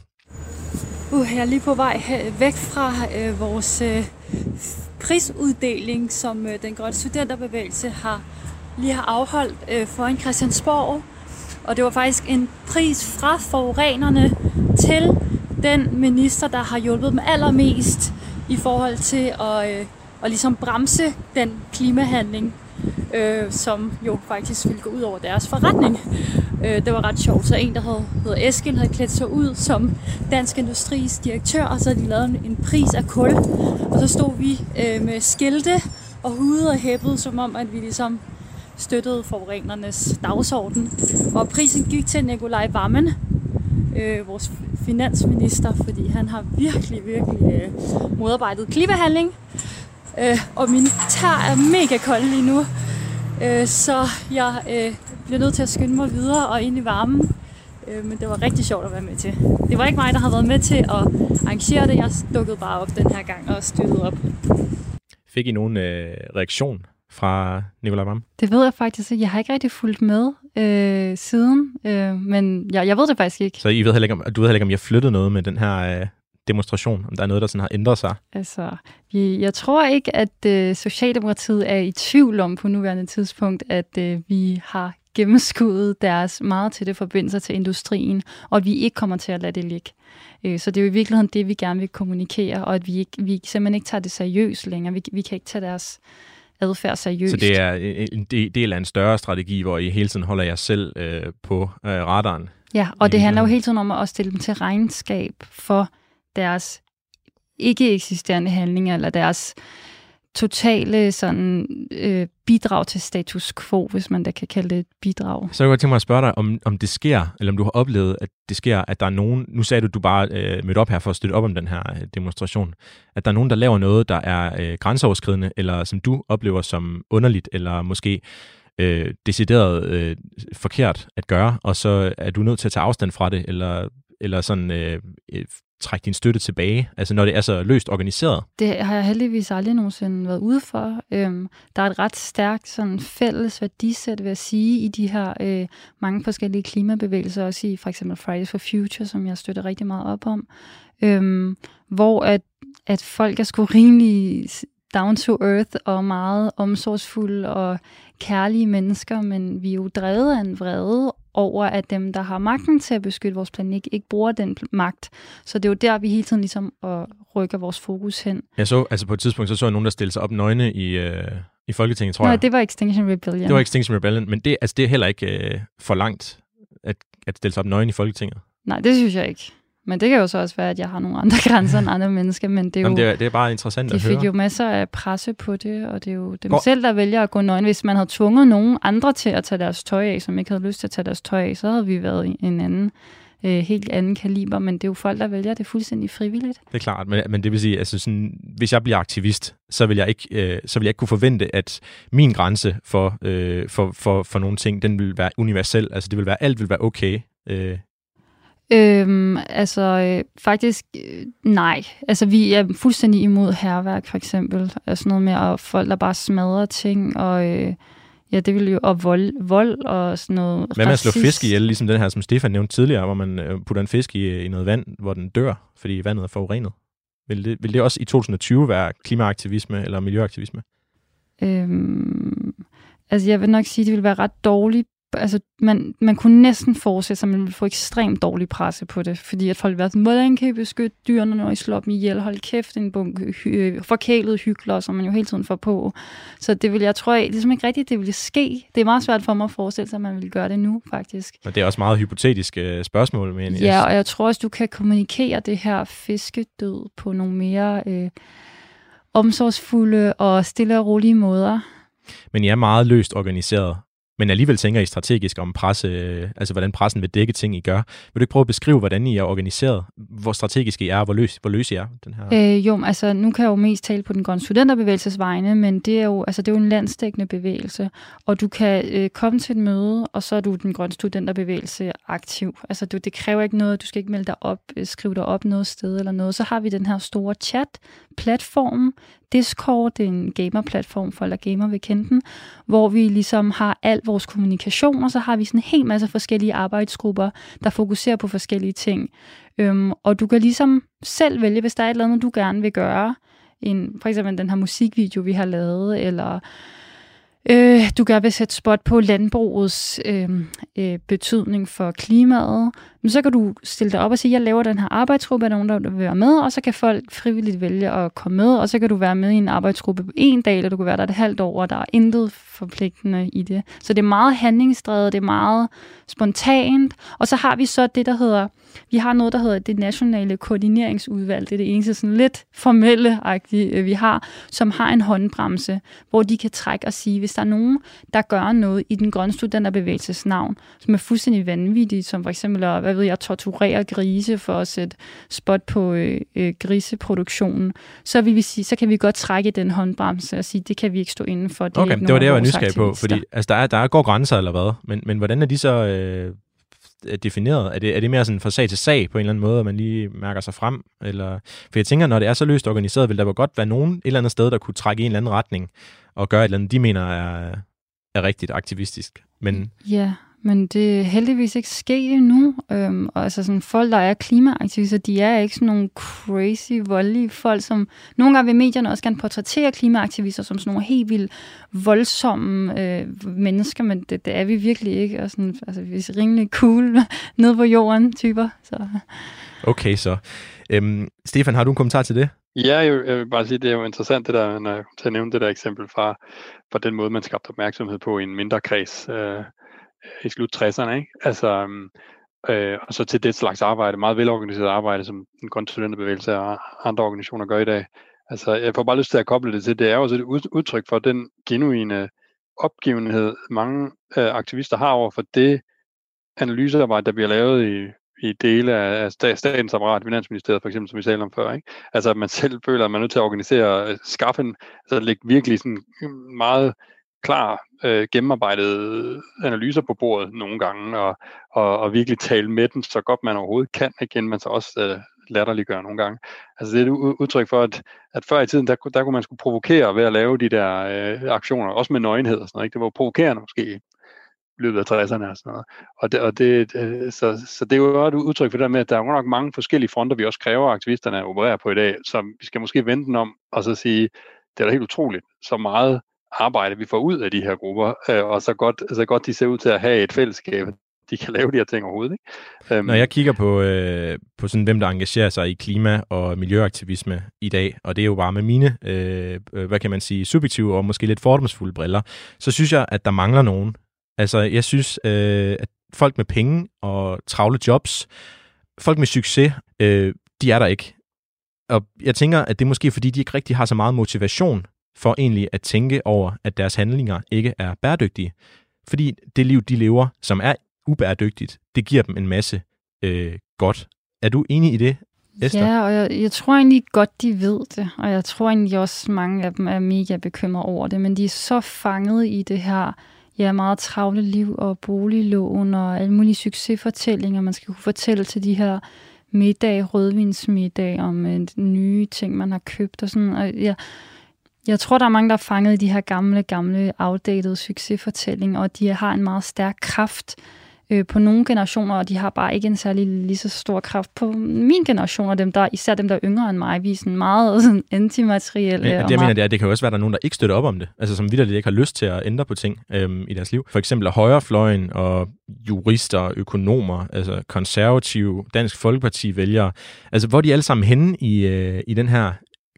Uh, jeg er lige på vej øh, væk fra øh, vores øh, prisuddeling, som øh, den grønne studenterbevægelse har lige har afholdt øh, foran Christiansborg. Og det var faktisk en pris fra forurenerne til den minister, der har hjulpet dem allermest i forhold til at, øh, at ligesom bremse den klimahandling, øh, som jo faktisk ville gå ud over deres forretning. Øh, det var ret sjovt. Så en, der hed, hedder Eskild, havde klædt sig ud som Dansk Industris direktør, og så havde de lavet en, en pris af kul. Og så stod vi øh, med skilte og hude og hæppede, som om, at vi ligesom støttede forurenernes dagsorden. Og prisen gik til Nikolaj Vammen, øh, vores finansminister, fordi han har virkelig, virkelig øh, modarbejdet klimahandling. Øh, og min tær er mega kold lige nu. Øh, så jeg øh, bliver nødt til at skynde mig videre og ind i varmen. Øh, men det var rigtig sjovt at være med til. Det var ikke mig, der havde været med til at arrangere det. Jeg dukkede bare op den her gang og støttede op. Fik I nogen øh, reaktion fra Nicolai Vam? Det ved jeg faktisk ikke. Jeg har ikke rigtig fulgt med øh, siden, øh, men jeg, jeg ved det faktisk ikke. Så I ved heller ikke, om, du ved heller ikke, om jeg flyttet noget med den her øh, demonstration? Om der er noget, der sådan har ændret sig? Altså, jeg tror ikke, at øh, Socialdemokratiet er i tvivl om på nuværende tidspunkt, at øh, vi har gennemskuddet deres meget tætte forbindelser til industrien, og at vi ikke kommer til at lade det ligge. Øh, så det er jo i virkeligheden det, vi gerne vil kommunikere, og at vi, ikke, vi simpelthen ikke tager det seriøst længere. Vi, vi kan ikke tage deres adfærd seriøst. Så det er en del af en større strategi, hvor I hele tiden holder jer selv øh, på øh, radaren? Ja, og det handler jo hele tiden om at stille dem til regnskab for deres ikke eksisterende handlinger, eller deres totale sådan, øh, bidrag til status quo, hvis man da kan kalde det et bidrag. Så jeg godt tænke mig at spørge dig, om, om det sker, eller om du har oplevet, at det sker, at der er nogen, nu sagde du, at du bare øh, mødte op her for at støtte op om den her øh, demonstration, at der er nogen, der laver noget, der er øh, grænseoverskridende, eller som du oplever som underligt, eller måske øh, decideret øh, forkert at gøre, og så er du nødt til at tage afstand fra det, eller, eller sådan øh, øh trække din støtte tilbage, altså når det er så løst organiseret? Det har jeg heldigvis aldrig nogensinde været ude for. Øhm, der er et ret stærkt sådan, fælles værdisæt, vil jeg sige, i de her øh, mange forskellige klimabevægelser, også i for eksempel Fridays for Future, som jeg støtter rigtig meget op om, øhm, hvor at, at folk er sgu rimelig down to earth og meget omsorgsfulde og kærlige mennesker, men vi er jo drevet af en vrede over, at dem, der har magten til at beskytte vores planet, ikke bruger den magt. Så det er jo der, vi hele tiden ligesom rykker vores fokus hen. Jeg så, altså på et tidspunkt, så så jeg nogen, der stillede sig op nøgne i, øh, i Folketinget, tror Nej, jeg. det var Extinction Rebellion. Det var Extinction Rebellion, men det, altså, det er heller ikke øh, for langt, at, at stille sig op nøgne i Folketinget. Nej, det synes jeg ikke. Men det kan jo så også være, at jeg har nogle andre grænser end andre mennesker, men det er jo... Jamen, det, er, det er bare interessant at høre. De fik jo masser af presse på det, og det er jo dem Hvor... selv, der vælger at gå nøgen. Hvis man havde tvunget nogen andre til at tage deres tøj af, som ikke havde lyst til at tage deres tøj af, så havde vi været i en anden øh, helt anden kaliber, men det er jo folk, der vælger det fuldstændig frivilligt. Det er klart, men, men det vil sige, altså sådan, hvis jeg bliver aktivist, så vil jeg ikke, øh, så vil jeg ikke kunne forvente, at min grænse for, øh, for, for, for nogle ting, den vil være universel. Altså det vil være, alt vil være okay. Øh, Øhm, altså øh, faktisk øh, nej. Altså vi er fuldstændig imod herværk for eksempel. Altså noget med at folk der bare smadrer ting og øh, ja, det vil jo og vold, vold og sådan noget Hvad med at slå fisk ihjel, ligesom den her, som Stefan nævnte tidligere, hvor man øh, putter en fisk i, i noget vand, hvor den dør, fordi vandet er forurenet? Vil det, vil det også i 2020 være klimaaktivisme eller miljøaktivisme? Øhm, altså jeg vil nok sige, at det vil være ret dårligt altså, man, man kunne næsten forestille sig, at man ville få ekstremt dårlig presse på det, fordi at folk vil være hvordan kan I beskytte dyrene, når I slår dem ihjel? Hold kæft, en bunke hy- forkælet hyggeler, som man jo hele tiden får på. Så det vil jeg tror, det er ligesom ikke rigtigt, det ville ske. Det er meget svært for mig at forestille sig, at man ville gøre det nu, faktisk. Men det er også meget hypotetiske øh, spørgsmål. Men ja, og jeg tror også, du kan kommunikere det her fiskedød på nogle mere øh, omsorgsfulde og stille og rolige måder. Men I er meget løst organiseret men alligevel tænker I strategisk om presse, øh, altså hvordan pressen vil dække ting, I gør. Vil du ikke prøve at beskrive, hvordan I er organiseret? Hvor strategisk I er, og hvor løs, hvor løs I er? Den her? Øh, jo, altså nu kan jeg jo mest tale på den grønne studenterbevægelses vegne, men det er jo, altså, det er jo en landsdækkende bevægelse, og du kan øh, komme til et møde, og så er du den grønne studenterbevægelse aktiv. Altså du, det kræver ikke noget, du skal ikke melde dig op, øh, skrive dig op noget sted eller noget. Så har vi den her store chat-platform, Discord, det er en gamer-platform, folk der gamer vil kende den, hvor vi ligesom har al vores kommunikation, og så har vi sådan en hel masse forskellige arbejdsgrupper, der fokuserer på forskellige ting. Øhm, og du kan ligesom selv vælge, hvis der er et eller andet, du gerne vil gøre. En, for eksempel den her musikvideo, vi har lavet, eller øh, du gerne vil sætte spot på landbrugets øh, øh, betydning for klimaet, men så kan du stille dig op og sige, jeg laver den her arbejdsgruppe, er der nogen, der vil være med, og så kan folk frivilligt vælge at komme med, og så kan du være med i en arbejdsgruppe på en dag, eller du kan være der et halvt år, og der er intet forpligtende i det. Så det er meget handlingsdrevet, det er meget spontant, og så har vi så det, der hedder, vi har noget, der hedder det nationale koordineringsudvalg, det er det eneste sådan lidt formelle-agtige, øh, vi har, som har en håndbremse, hvor de kan trække og sige, hvis der er nogen, der gør noget i den grønne studenterbevægelses navn, som er fuldstændig vanvittigt, som for eksempel at hvad ved jeg, torturere grise for at sætte spot på øh, øh, griseproduktionen, så, vil vi sige, så kan vi godt trække den håndbremse og sige, det kan vi ikke stå inden for. Det, okay, det var det, jeg var nysgerrig på, fordi altså, der, er, der går grænser eller hvad, men, men hvordan er de så øh, defineret? Er det, er det mere sådan fra sag til sag på en eller anden måde, at man lige mærker sig frem? Eller, for jeg tænker, når det er så løst organiseret, vil der godt være nogen et eller andet sted, der kunne trække i en eller anden retning og gøre et eller andet, de mener er, er rigtigt aktivistisk. Men, ja, men det er heldigvis ikke sket endnu. Øhm, og altså sådan, folk, der er klimaaktivister, de er ikke sådan nogle crazy, voldelige folk, som nogle gange vil medierne også gerne portrættere klimaaktivister som sådan nogle helt vildt voldsomme øh, mennesker, men det, det, er vi virkelig ikke. Og sådan, altså, vi er rimelig cool nede på jorden typer. Så. Okay, så. Øhm, Stefan, har du en kommentar til det? Ja, jeg, jeg vil bare sige, det er jo interessant, det der, når jeg til at nævne det der eksempel fra, fra den måde, man skabte opmærksomhed på i en mindre kreds. Øh, i slut 60'erne, ikke? Altså, øhm, øh, og så til det slags arbejde, meget velorganiseret arbejde, som den konsulenterbevægelse og andre organisationer gør i dag. Altså, jeg får bare lyst til at koble det til, det er også et udtryk for den genuine opgivenhed, mange øh, aktivister har over for det analysearbejde, der bliver lavet i, i dele af statens apparat, Finansministeriet for eksempel, som vi talte om før. Ikke? Altså at man selv føler, at man er nødt til at organisere, øh, skaffe en, altså lægge virkelig sådan meget klar, øh, gennemarbejdede analyser på bordet nogle gange, og, og, og virkelig tale med den så godt man overhovedet kan, igen, man så også øh, latterliggør nogle gange. Altså det er et udtryk for, at, at før i tiden, der, der kunne man skulle provokere ved at lave de der øh, aktioner, også med nøgenhed og sådan noget. Ikke? Det var provokerende måske i løbet af 60'erne og sådan noget. Og det, og det, øh, så, så det er jo et udtryk for det der med, at der er nok mange forskellige fronter, vi også kræver, at aktivisterne opererer på i dag, som vi skal måske vente den om, og så sige, det er da helt utroligt, så meget arbejde, vi får ud af de her grupper, øh, og så godt, så godt de ser ud til at have et fællesskab, de kan lave de her ting overhovedet. Ikke? Um, Når jeg kigger på, øh, på sådan, hvem der engagerer sig i klima- og miljøaktivisme i dag, og det er jo bare med mine, øh, hvad kan man sige, subjektive og måske lidt fordomsfulde briller, så synes jeg, at der mangler nogen. Altså, jeg synes, øh, at folk med penge og travle jobs, folk med succes, øh, de er der ikke. Og jeg tænker, at det er måske fordi, de ikke rigtig har så meget motivation for egentlig at tænke over, at deres handlinger ikke er bæredygtige. Fordi det liv, de lever, som er ubæredygtigt, det giver dem en masse øh, godt. Er du enig i det, Esther? Ja, og jeg, jeg tror egentlig godt, de ved det, og jeg tror egentlig også, mange af dem er mega bekymrede over det, men de er så fanget i det her ja, meget travle liv og boliglån og alle mulige succesfortællinger, man skal kunne fortælle til de her middag, rødvinsmiddag om øh, nye ting, man har købt og sådan. Og jeg, jeg tror, der er mange, der er fanget i de her gamle, gamle, outdated succesfortællinger, og de har en meget stærk kraft, øh, på nogle generationer, og de har bare ikke en særlig lige så stor kraft på min generation, og dem der, især dem, der er yngre end mig, vi er sådan meget sådan, antimaterielle. Men, det, jeg mener, det, er, det kan jo også være, at der er nogen, der ikke støtter op om det, altså som vidderligt ikke har lyst til at ændre på ting øhm, i deres liv. For eksempel højrefløjen og jurister, økonomer, altså konservative, Dansk Folkeparti vælgere, altså hvor er de alle sammen henne i, øh, i den her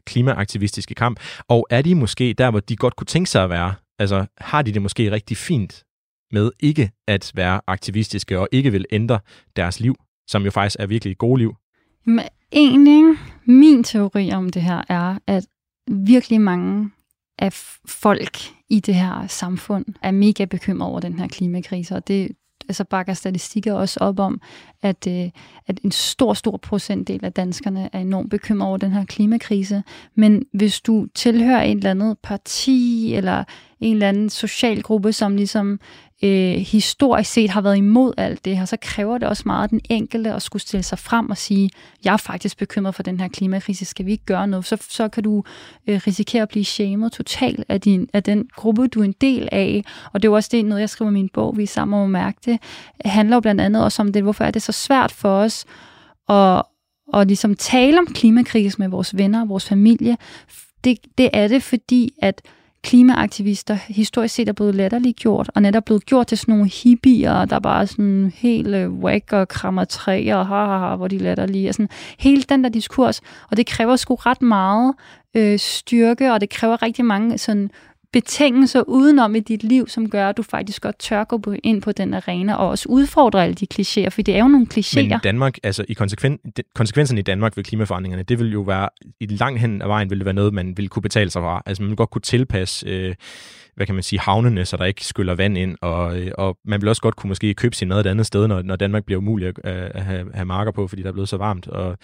klimaaktivistiske kamp, og er de måske der, hvor de godt kunne tænke sig at være? Altså har de det måske rigtig fint med ikke at være aktivistiske og ikke vil ændre deres liv, som jo faktisk er virkelig et gode liv? Men egentlig, min teori om det her er, at virkelig mange af folk i det her samfund er mega bekymret over den her klimakrise, og det altså bakker statistikker også op om, at, øh, at en stor, stor procentdel af danskerne er enormt bekymret over den her klimakrise. Men hvis du tilhører et eller andet parti, eller en eller anden social gruppe, som ligesom øh, historisk set har været imod alt det her, så kræver det også meget den enkelte at skulle stille sig frem og sige, jeg er faktisk bekymret for den her klimakrise, skal vi ikke gøre noget? Så, så kan du øh, risikere at blive shamed totalt af, din, af den gruppe, du er en del af. Og det er jo også det, noget jeg skriver i min bog, vi sammen må mærke det, handler jo blandt andet også om det, hvorfor er det så svært for os at, at ligesom tale om klimakrise med vores venner og vores familie. Det, det er det, fordi at klimaaktivister historisk set er blevet latterligt gjort, og netop blevet gjort til sådan nogle hippier, der bare er sådan helt øh, whack og krammer træer, og ha, ha, ha, hvor de latterlige. Og sådan, hele den der diskurs, og det kræver sgu ret meget øh, styrke, og det kræver rigtig mange sådan betingelser udenom i dit liv, som gør, at du faktisk godt tør gå ind på den arena og også udfordre alle de klichéer, for det er jo nogle klichéer. Men i Danmark, altså i konsekven, konsekvenserne i Danmark ved klimaforandringerne, det vil jo være, i langt hen ad vejen vil det være noget, man vil kunne betale sig fra. Altså man vil godt kunne tilpasse øh, hvad kan man sige, havnene, så der ikke skyller vand ind, og, øh, og man vil også godt kunne måske købe sin mad et andet sted, når, når Danmark bliver umuligt at, at have, have marker på, fordi der er blevet så varmt. Og,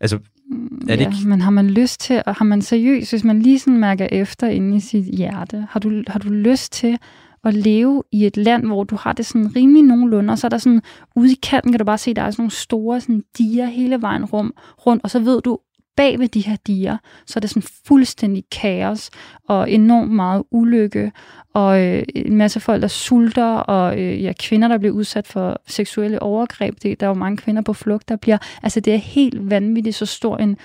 altså, er det ja, ikke... men har man lyst til, og har man seriøst, hvis man lige sådan mærker efter inde i sit hjerte, har du, har du lyst til at leve i et land, hvor du har det sådan rimelig nogenlunde, og så er der sådan, ude i kanten kan du bare se, der er sådan nogle store sådan diger hele vejen rum, rundt, og så ved du, bag ved de her diger, så er det sådan fuldstændig kaos og enormt meget ulykke og øh, en masse folk, der sulter, og øh, ja, kvinder, der bliver udsat for seksuelle overgreb. Det, der er jo mange kvinder på flugt, der bliver... Altså, det er helt vanvittigt så stor en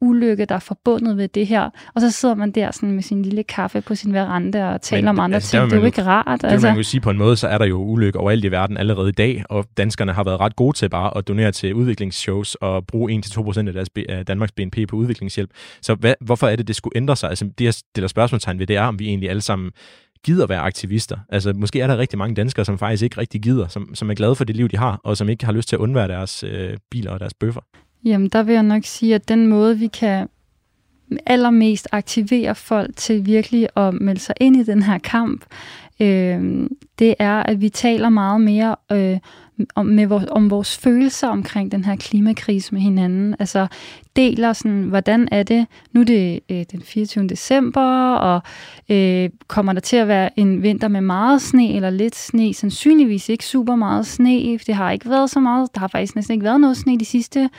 ulykke, der er forbundet ved det her. Og så sidder man der sådan med sin lille kaffe på sin veranda og taler Men, om andre altså, ting. Det er jo ikke rart. Det altså. man jo sige på en måde, så er der jo ulykke overalt i verden allerede i dag, og danskerne har været ret gode til bare at donere til udviklingsshows og bruge 1-2% af, deres, af Danmarks BNP på udviklingshjælp. Så hvad, hvorfor er det, det skulle ændre sig? Altså, det, jeg stiller spørgsmålstegn ved, det er, om vi egentlig alle sammen gider være aktivister. Altså, måske er der rigtig mange danskere, som faktisk ikke rigtig gider, som, som er glade for det liv, de har, og som ikke har lyst til at undvære deres øh, biler og deres bøffer. Jamen, der vil jeg nok sige, at den måde, vi kan allermest aktivere folk til virkelig at melde sig ind i den her kamp, øh, det er, at vi taler meget mere øh, om, med vores, om vores følelser omkring den her klimakrise med hinanden. Altså deler sådan, hvordan er det, nu er det øh, den 24. december, og øh, kommer der til at være en vinter med meget sne eller lidt sne? Sandsynligvis ikke super meget sne, det har ikke været så meget, der har faktisk næsten ikke været noget sne de sidste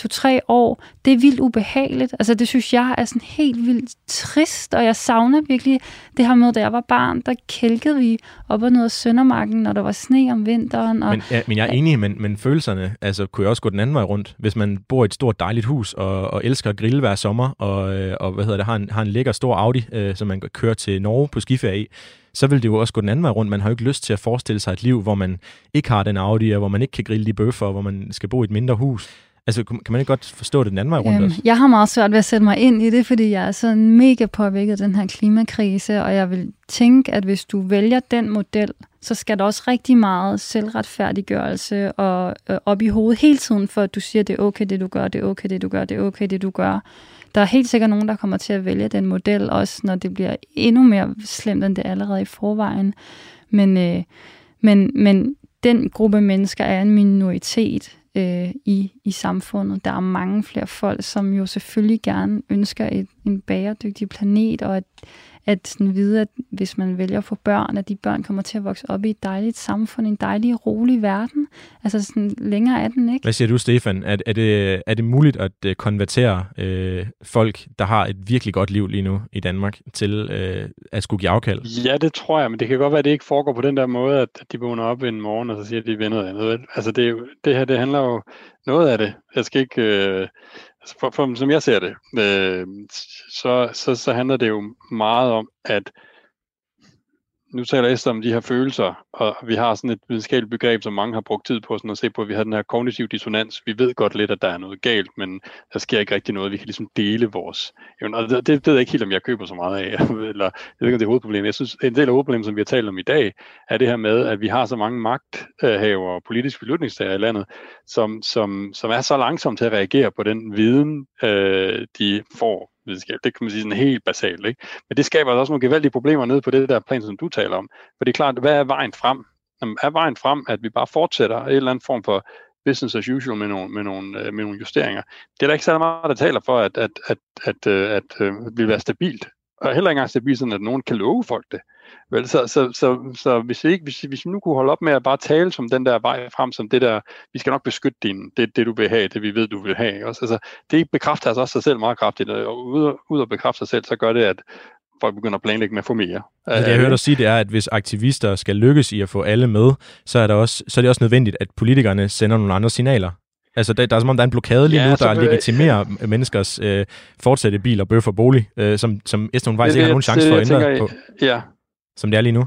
to-tre år, det er vildt ubehageligt. Altså det synes jeg er sådan helt vildt trist, og jeg savner virkelig det her med, da jeg var barn, der kælkede vi op og ned af Søndermarken, når der var sne om vinteren. Og, men, ja, men jeg er enig, men, men følelserne altså, kunne jo også gå den anden vej rundt. Hvis man bor i et stort dejligt hus og, og elsker at grille hver sommer, og, øh, og hvad hedder det, har en, har en lækker stor Audi, øh, som man kører til Norge på skiferie i, så vil det jo også gå den anden vej rundt. Man har jo ikke lyst til at forestille sig et liv, hvor man ikke har den Audi, og hvor man ikke kan grille de bøffer, og hvor man skal bo i et mindre hus. Altså, kan man ikke godt forstå det den anden vej rundt øhm, også? Jeg har meget svært ved at sætte mig ind i det, fordi jeg er sådan mega påvirket af den her klimakrise, og jeg vil tænke, at hvis du vælger den model, så skal der også rigtig meget selvretfærdiggørelse og øh, op i hovedet hele tiden, for at du siger, det er okay, det du gør, det er okay, det du gør, det er okay, det du gør. Der er helt sikkert nogen, der kommer til at vælge den model, også når det bliver endnu mere slemt, end det allerede i forvejen. Men, øh, men, men den gruppe mennesker er en minoritet, øh, i, i samfundet. Der er mange flere folk, som jo selvfølgelig gerne ønsker et, en bæredygtig planet, og at, at sådan vide, at hvis man vælger at få børn, at de børn kommer til at vokse op i et dejligt samfund, en dejlig, rolig verden. Altså sådan længere er den ikke. Hvad siger du, Stefan? Er, er, det, er det muligt at uh, konvertere øh, folk, der har et virkelig godt liv lige nu i Danmark, til øh, at skulle give afkald? Ja, det tror jeg, men det kan godt være, at det ikke foregår på den der måde, at de vågner op en morgen, og så siger, at de vil noget andet. Altså det, det her, det handler jo noget af det. Jeg skal ikke... Øh, altså for, for, som jeg ser det, øh, så, så, så handler det jo meget om, at nu taler Esther om de her følelser, og vi har sådan et videnskabeligt begreb, som mange har brugt tid på sådan at se på, at vi har den her kognitiv dissonans. Vi ved godt lidt, at der er noget galt, men der sker ikke rigtig noget. Vi kan ligesom dele vores Og det, det ved jeg ikke helt, om jeg køber så meget af, eller jeg ved ikke, om det er hovedproblemet. Jeg synes, en del af hovedproblemet, som vi har talt om i dag, er det her med, at vi har så mange magthaver og politiske beslutningstager i landet, som, som, som er så langsomme til at reagere på den viden, øh, de får videnskab. Det kan man sige sådan helt basalt. Ikke? Men det skaber altså også nogle gevaldige problemer nede på det der plan, som du taler om. For det er klart, hvad er vejen frem? Jamen, er vejen frem, at vi bare fortsætter en eller anden form for business as usual med nogle, med nogle, øh, med nogle justeringer. Det er der ikke særlig meget, der taler for, at, at, at, at, øh, at, at, at det vil være stabilt. Og heller ikke engang stabilt, sådan at nogen kan love folk det. Vel, så, så, så, så hvis, vi ikke, hvis, hvis vi nu kunne holde op med at bare tale som den der vej frem, som det der, vi skal nok beskytte din, det, det du vil have, det vi ved, du vil have. Også, altså, det bekræfter altså også sig selv meget kraftigt, og ud, ud at bekræfte sig selv, så gør det, at folk begynder at planlægge med at få mere. Altså, det jeg hørte dig sige, det er, at hvis aktivister skal lykkes i at få alle med, så er, der også, så er det også nødvendigt, at politikerne sender nogle andre signaler. Altså, der, der er som om, der er en blokade lige ja, nu, der legitimerer øh, menneskers øh, fortsatte bil og bøf og bolig, øh, som, som Esther Weiss ikke har nogen chance for at ændre på. Ja, som det er lige nu?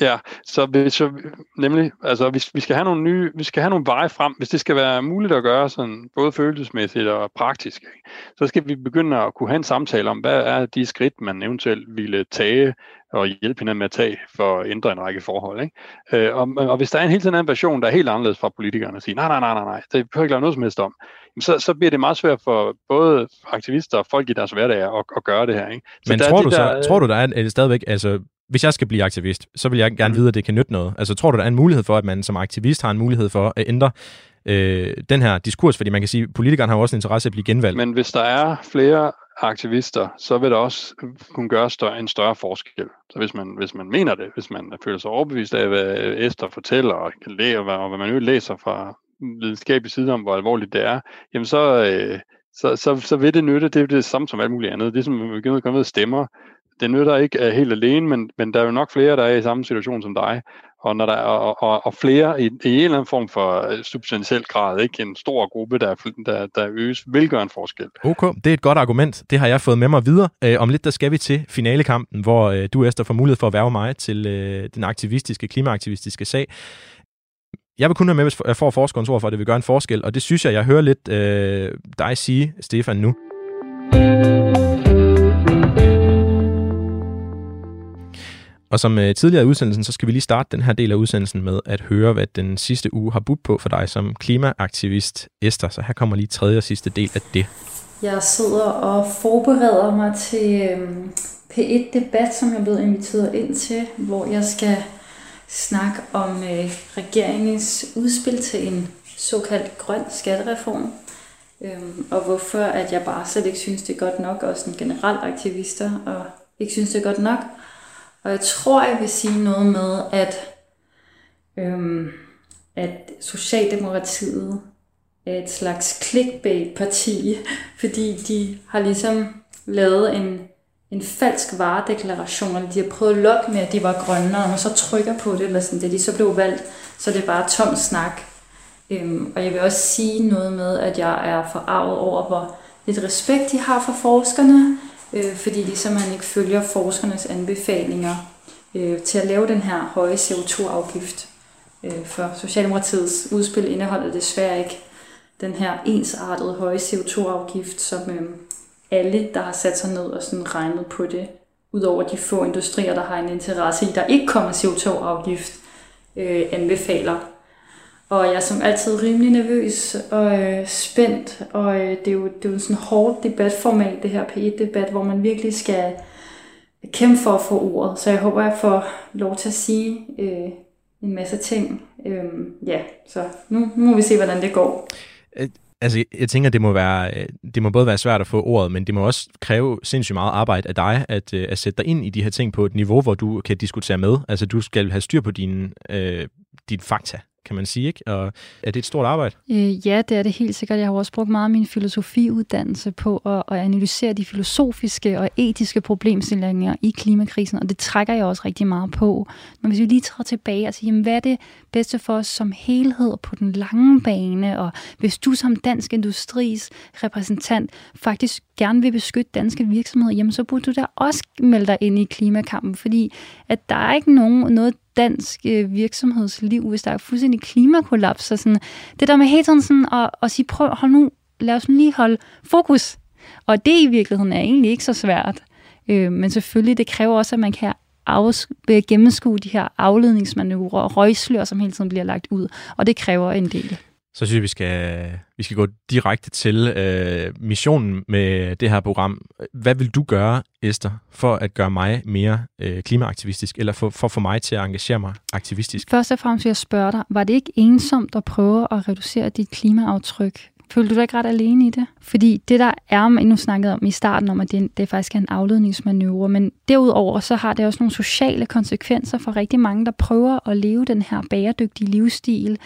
Ja, så hvis jeg, nemlig, altså hvis vi skal have nogle nye, vi skal have nogle veje frem, hvis det skal være muligt at gøre sådan, både følelsesmæssigt og praktisk, ikke? så skal vi begynde at kunne have en samtale om, hvad er de skridt, man eventuelt ville tage og hjælpe hinanden med at tage for at ændre en række forhold. Ikke? Øh, og, og hvis der er en helt anden version, der er helt anderledes fra politikerne at sige, nej, nej, nej, nej, nej, det behøver ikke lave noget som helst om, så, så bliver det meget svært for både aktivister og folk i deres hverdag at, at gøre det her. Ikke? Så Men tror, du der, så, tror du, der er, stadigvæk, altså hvis jeg skal blive aktivist, så vil jeg gerne mm. vide, at det kan nytte noget. Altså tror du, der er en mulighed for, at man som aktivist har en mulighed for at ændre øh, den her diskurs? Fordi man kan sige, at politikerne har jo også en interesse i at blive genvalgt. Men hvis der er flere aktivister, så vil der også kunne gøre større, en større forskel. Så hvis man, hvis man mener det, hvis man føler sig overbevist af, hvad Esther fortæller, og, lære, og hvad man jo læser fra videnskabelig side om, hvor alvorligt det er, jamen så, øh, så, så, så vil det nytte. Det er det samme som alt muligt andet. Det er som, at vi begynder at komme ud stemmer det nytter ikke uh, helt alene, men, men der er jo nok flere, der er i samme situation som dig. Og, når der er, og, og, og flere i, i en eller anden form for øh, substantiel grad, ikke en stor gruppe, der, der, der øges, vil gøre en forskel. Okay, det er et godt argument. Det har jeg fået med mig videre. Uh, om lidt, der skal vi til finalekampen, hvor uh, du, Esther, får mulighed for at værve mig til uh, den aktivistiske, klimaaktivistiske sag. Jeg vil kun have med, hvis jeg får forskerens ord for, at det vil gøre en forskel, og det synes jeg, jeg hører lidt uh, dig sige, Stefan, nu. Og som øh, tidligere i udsendelsen, så skal vi lige starte den her del af udsendelsen med at høre, hvad den sidste uge har budt på for dig som klimaaktivist Esther. Så her kommer lige tredje og sidste del af det. Jeg sidder og forbereder mig til øh, P1-debat, som jeg er blevet inviteret ind til, hvor jeg skal snakke om øh, regeringens udspil til en såkaldt grøn skattereform. Øhm, og hvorfor at jeg bare slet ikke synes, det er godt nok, og sådan generelt aktivister, og ikke synes, det er godt nok. Og jeg tror, jeg vil sige noget med, at, øhm, at Socialdemokratiet er et slags clickbait-parti, fordi de har ligesom lavet en, en falsk varedeklaration, eller de har prøvet at lokke med, at de var grønne, og når så trykker på det, eller sådan, det de så blev valgt, så det er bare tom snak. Øhm, og jeg vil også sige noget med, at jeg er forarvet over, hvor lidt respekt de har for forskerne, øh, fordi ligesom man ikke følger forskernes anbefalinger øh, til at lave den her høje CO2-afgift. Øh, for Socialdemokratiets udspil indeholder desværre ikke den her ensartede høje CO2-afgift, som øh, alle, der har sat sig ned og sådan regnet på det, udover de få industrier, der har en interesse i, der ikke kommer CO2-afgift, øh, anbefaler. Og jeg er som altid rimelig nervøs og øh, spændt, og øh, det, er jo, det er jo sådan en hårdt debatformat, det her P1-debat, hvor man virkelig skal kæmpe for at få ordet. Så jeg håber, jeg får lov til at sige øh, en masse ting. Øh, ja, så nu, nu må vi se, hvordan det går. Øh, altså, jeg tænker, det må, være, øh, det må både være svært at få ordet, men det må også kræve sindssygt meget arbejde af dig, at, øh, at sætte dig ind i de her ting på et niveau, hvor du kan diskutere med. Altså, du skal have styr på dine, øh, dit fakta kan man sige, ikke? Og er det et stort arbejde? Øh, ja, det er det helt sikkert. Jeg har også brugt meget af min filosofiuddannelse på at, at analysere de filosofiske og etiske problemstillinger i klimakrisen, og det trækker jeg også rigtig meget på. Men hvis vi lige træder tilbage og siger, jamen, hvad er det bedste for os som helhed på den lange bane, og hvis du som dansk industris repræsentant faktisk gerne vil beskytte danske virksomheder, jamen så burde du da også melde dig ind i klimakampen, fordi at der er ikke nogen, noget dansk øh, virksomhedsliv, hvis der er fuldstændig klimakollaps. Så sådan, det der med hele tiden sådan at, at sige, prøv, hold nu, lad os lige holde fokus. Og det i virkeligheden er egentlig ikke så svært. Øh, men selvfølgelig, det kræver også, at man kan afs- gennemskue de her afledningsmanøvrer og røgslør, som hele tiden bliver lagt ud. Og det kræver en del. Så synes jeg, vi skal, vi skal gå direkte til øh, missionen med det her program. Hvad vil du gøre, Esther, for at gøre mig mere øh, klimaaktivistisk, eller for, for at få mig til at engagere mig aktivistisk? Først og fremmest vil jeg spørge dig, var det ikke ensomt at prøve at reducere dit klimaaftryk Føler du dig ikke ret alene i det? Fordi det, der er, nu snakkede om i starten, om at det, det faktisk er en afledningsmanøvre, men derudover så har det også nogle sociale konsekvenser for rigtig mange, der prøver at leve den her bæredygtige livsstil,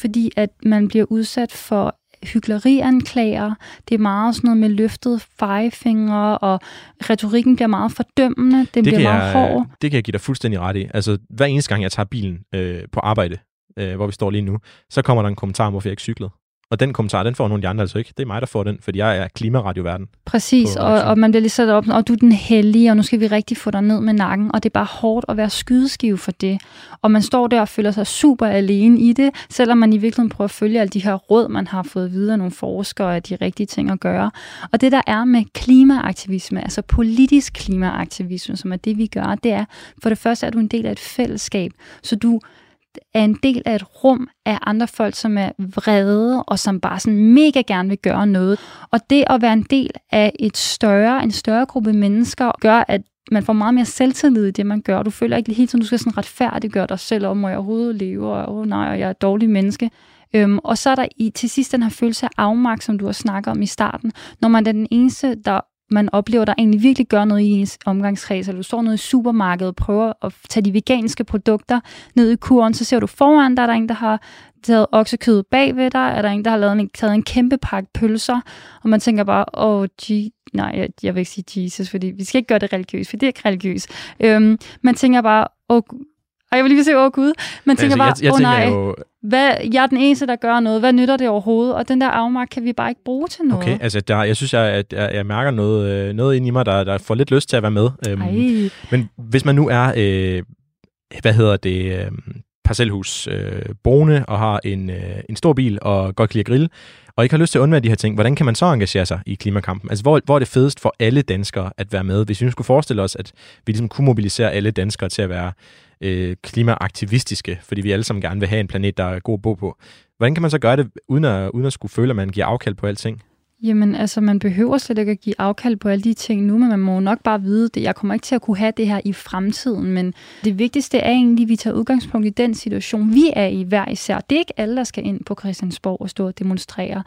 fordi at man bliver udsat for hyggelerianklager. Det er meget sådan noget med løftet fejefingre, og retorikken bliver meget fordømmende. Den det bliver meget jeg, hård. Det kan jeg give dig fuldstændig ret i. Altså, hver eneste gang, jeg tager bilen øh, på arbejde, øh, hvor vi står lige nu, så kommer der en kommentar om, hvorfor jeg ikke cyklede. Og den kommentar, den får nogle af de andre altså ikke. Det er mig, der får den, fordi jeg er klimaradioverden. Præcis, og, og man bliver lige sat op, og du er den hellige, og nu skal vi rigtig få dig ned med nakken, og det er bare hårdt at være skydeskive for det. Og man står der og føler sig super alene i det, selvom man i virkeligheden prøver at følge alle de her råd, man har fået videre af nogle forskere af de rigtige ting at gøre. Og det der er med klimaaktivisme, altså politisk klimaaktivisme, som er det, vi gør, det er, for det første er du en del af et fællesskab, så du er en del af et rum af andre folk, som er vrede og som bare sådan mega gerne vil gøre noget. Og det at være en del af et større, en større gruppe mennesker, gør, at man får meget mere selvtillid i det, man gør. Du føler ikke hele tiden, du skal sådan retfærdiggøre dig selv om, må jeg overhovedet leve, og oh, nej, og jeg er et dårligt menneske. Øhm, og så er der i, til sidst den her følelse af afmagt, som du har snakket om i starten. Når man er den eneste, der man oplever, der egentlig virkelig gør noget i ens omgangskreds, eller du står nede i supermarkedet og prøver at tage de veganske produkter ned i kuren, så ser du foran dig, der er en, der har taget oksekød bag ved dig, er der en, der har lavet en, taget en kæmpe pakke pølser, og man tænker bare, åh, oh, gee, nej, jeg, jeg vil ikke sige Jesus, fordi vi skal ikke gøre det religiøst, for det er ikke religiøst. Øhm, man tænker bare, åh, oh, og jeg vil lige sige, åh oh, gud. Man tænker altså, bare, åh oh, nej, jo... hvad, jeg er den eneste, der gør noget. Hvad nytter det overhovedet? Og den der afmagt kan vi bare ikke bruge til noget. Okay, altså der, jeg synes, jeg, at jeg, jeg mærker noget, øh, noget ind i mig, der, der får lidt lyst til at være med. Øhm, men hvis man nu er, øh, hvad hedder det, øh, parcelhus øh, boende og har en, øh, en stor bil og godt kan lide at grille, og ikke har lyst til at undvære de her ting, hvordan kan man så engagere sig i klimakampen? Altså, hvor, hvor er det fedest for alle danskere at være med? Hvis vi nu skulle forestille os, at vi ligesom kunne mobilisere alle danskere til at være øh, klimaaktivistiske, fordi vi alle sammen gerne vil have en planet, der er god at bo på. Hvordan kan man så gøre det, uden at, uden at skulle føle, at man giver afkald på alting? Jamen, altså, man behøver slet ikke at give afkald på alle de ting nu, men man må nok bare vide det. Jeg kommer ikke til at kunne have det her i fremtiden, men det vigtigste er egentlig, at vi tager udgangspunkt i den situation, vi er i hver især. Det er ikke alle, der skal ind på Christiansborg og stå og demonstrere.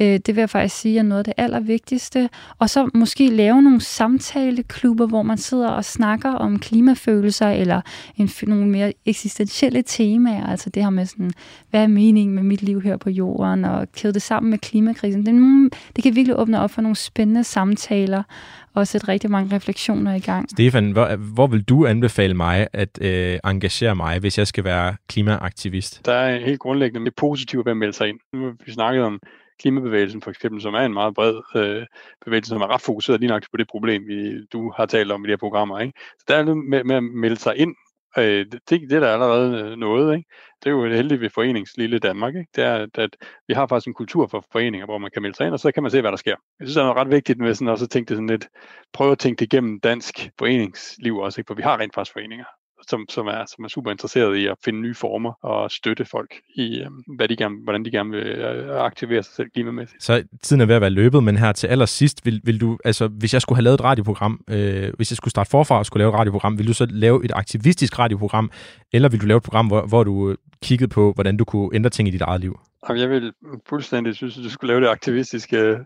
Øh, det vil jeg faktisk sige er noget af det allervigtigste. Og så måske lave nogle samtaleklubber, hvor man sidder og snakker om klimafølelser eller en, nogle mere eksistentielle temaer. Altså det her med sådan, hvad er meningen med mit liv her på jorden, og kæde det sammen med klimakrisen. Det er nogle det kan virkelig åbne op for nogle spændende samtaler og sætte rigtig mange refleksioner i gang. Stefan, hvor, hvor vil du anbefale mig at øh, engagere mig, hvis jeg skal være klimaaktivist? Der er helt grundlæggende med positivt ved at melde sig ind. Nu har vi snakket om klimabevægelsen for eksempel, som er en meget bred øh, bevægelse, som er ret fokuseret lige nok på det problem, vi, du har talt om i de her programmer. Ikke? Så der er noget med, med at melde sig ind Øh, det, det er der allerede øh, noget, ikke? Det er jo heldigt ved foreningslille Danmark, ikke? Det er, at, at vi har faktisk en kultur for foreninger, hvor man kan melde sig ind, og så kan man se, hvad der sker. Jeg synes, det er ret vigtigt med sådan også at tænke det sådan lidt, prøve at tænke det igennem dansk foreningsliv også, ikke? For vi har rent faktisk foreninger som, som, er, som er super interesseret i at finde nye former og støtte folk i, øh, hvad de gerne, hvordan de gerne vil øh, aktivere sig selv klimamæssigt. Så tiden er ved at være løbet, men her til allersidst, vil, vil du, altså hvis jeg skulle have lavet et radioprogram, øh, hvis jeg skulle starte forfra og skulle lave et radioprogram, vil du så lave et aktivistisk radioprogram, eller vil du lave et program, hvor, hvor du kiggede på, hvordan du kunne ændre ting i dit eget liv? Jeg vil fuldstændig synes, at du skulle lave det aktivistiske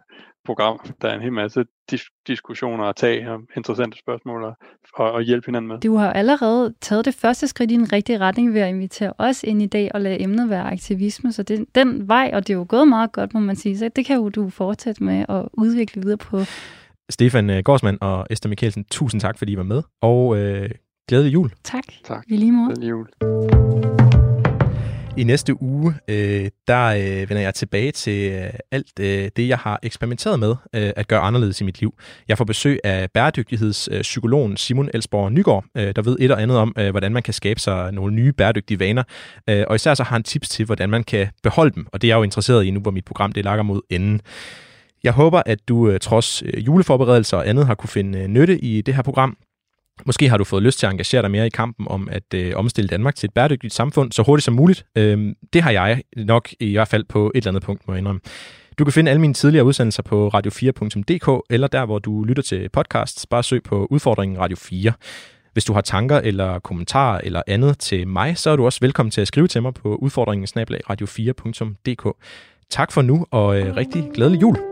program. Der er en hel masse dis- diskussioner at tage og interessante spørgsmål og, og, og hjælpe hinanden med. Du har allerede taget det første skridt i den rigtige retning ved at invitere os ind i dag og lade emnet være aktivisme. Så det, den vej, og det er jo gået meget godt, må man sige. Så det kan jo du fortsætte med at udvikle videre på. Stefan øh, Gårdsmand og Esther Mikkelsen, tusind tak, fordi I var med. Og øh, glædelig jul. Tak. Tak. I lige måde. Glædelig jul. I næste uge, øh, der øh, vender jeg tilbage til øh, alt øh, det, jeg har eksperimenteret med øh, at gøre anderledes i mit liv. Jeg får besøg af bæredygtighedspsykologen øh, Simon Elsborg Nygaard, øh, der ved et og andet om, øh, hvordan man kan skabe sig nogle nye bæredygtige vaner. Øh, og især så har han tips til, hvordan man kan beholde dem, og det er jeg jo interesseret i nu, hvor mit program det lakker mod enden. Jeg håber, at du øh, trods øh, juleforberedelser og andet har kunne finde øh, nytte i det her program. Måske har du fået lyst til at engagere dig mere i kampen om at øh, omstille Danmark til et bæredygtigt samfund så hurtigt som muligt. Øh, det har jeg nok i hvert fald på et eller andet punkt, må jeg indrømme. Du kan finde alle mine tidligere udsendelser på radio4.dk, eller der, hvor du lytter til podcasts. Bare søg på udfordringen Radio 4. Hvis du har tanker eller kommentarer eller andet til mig, så er du også velkommen til at skrive til mig på udfordringen radio4.dk. Tak for nu, og øh, rigtig glædelig jul.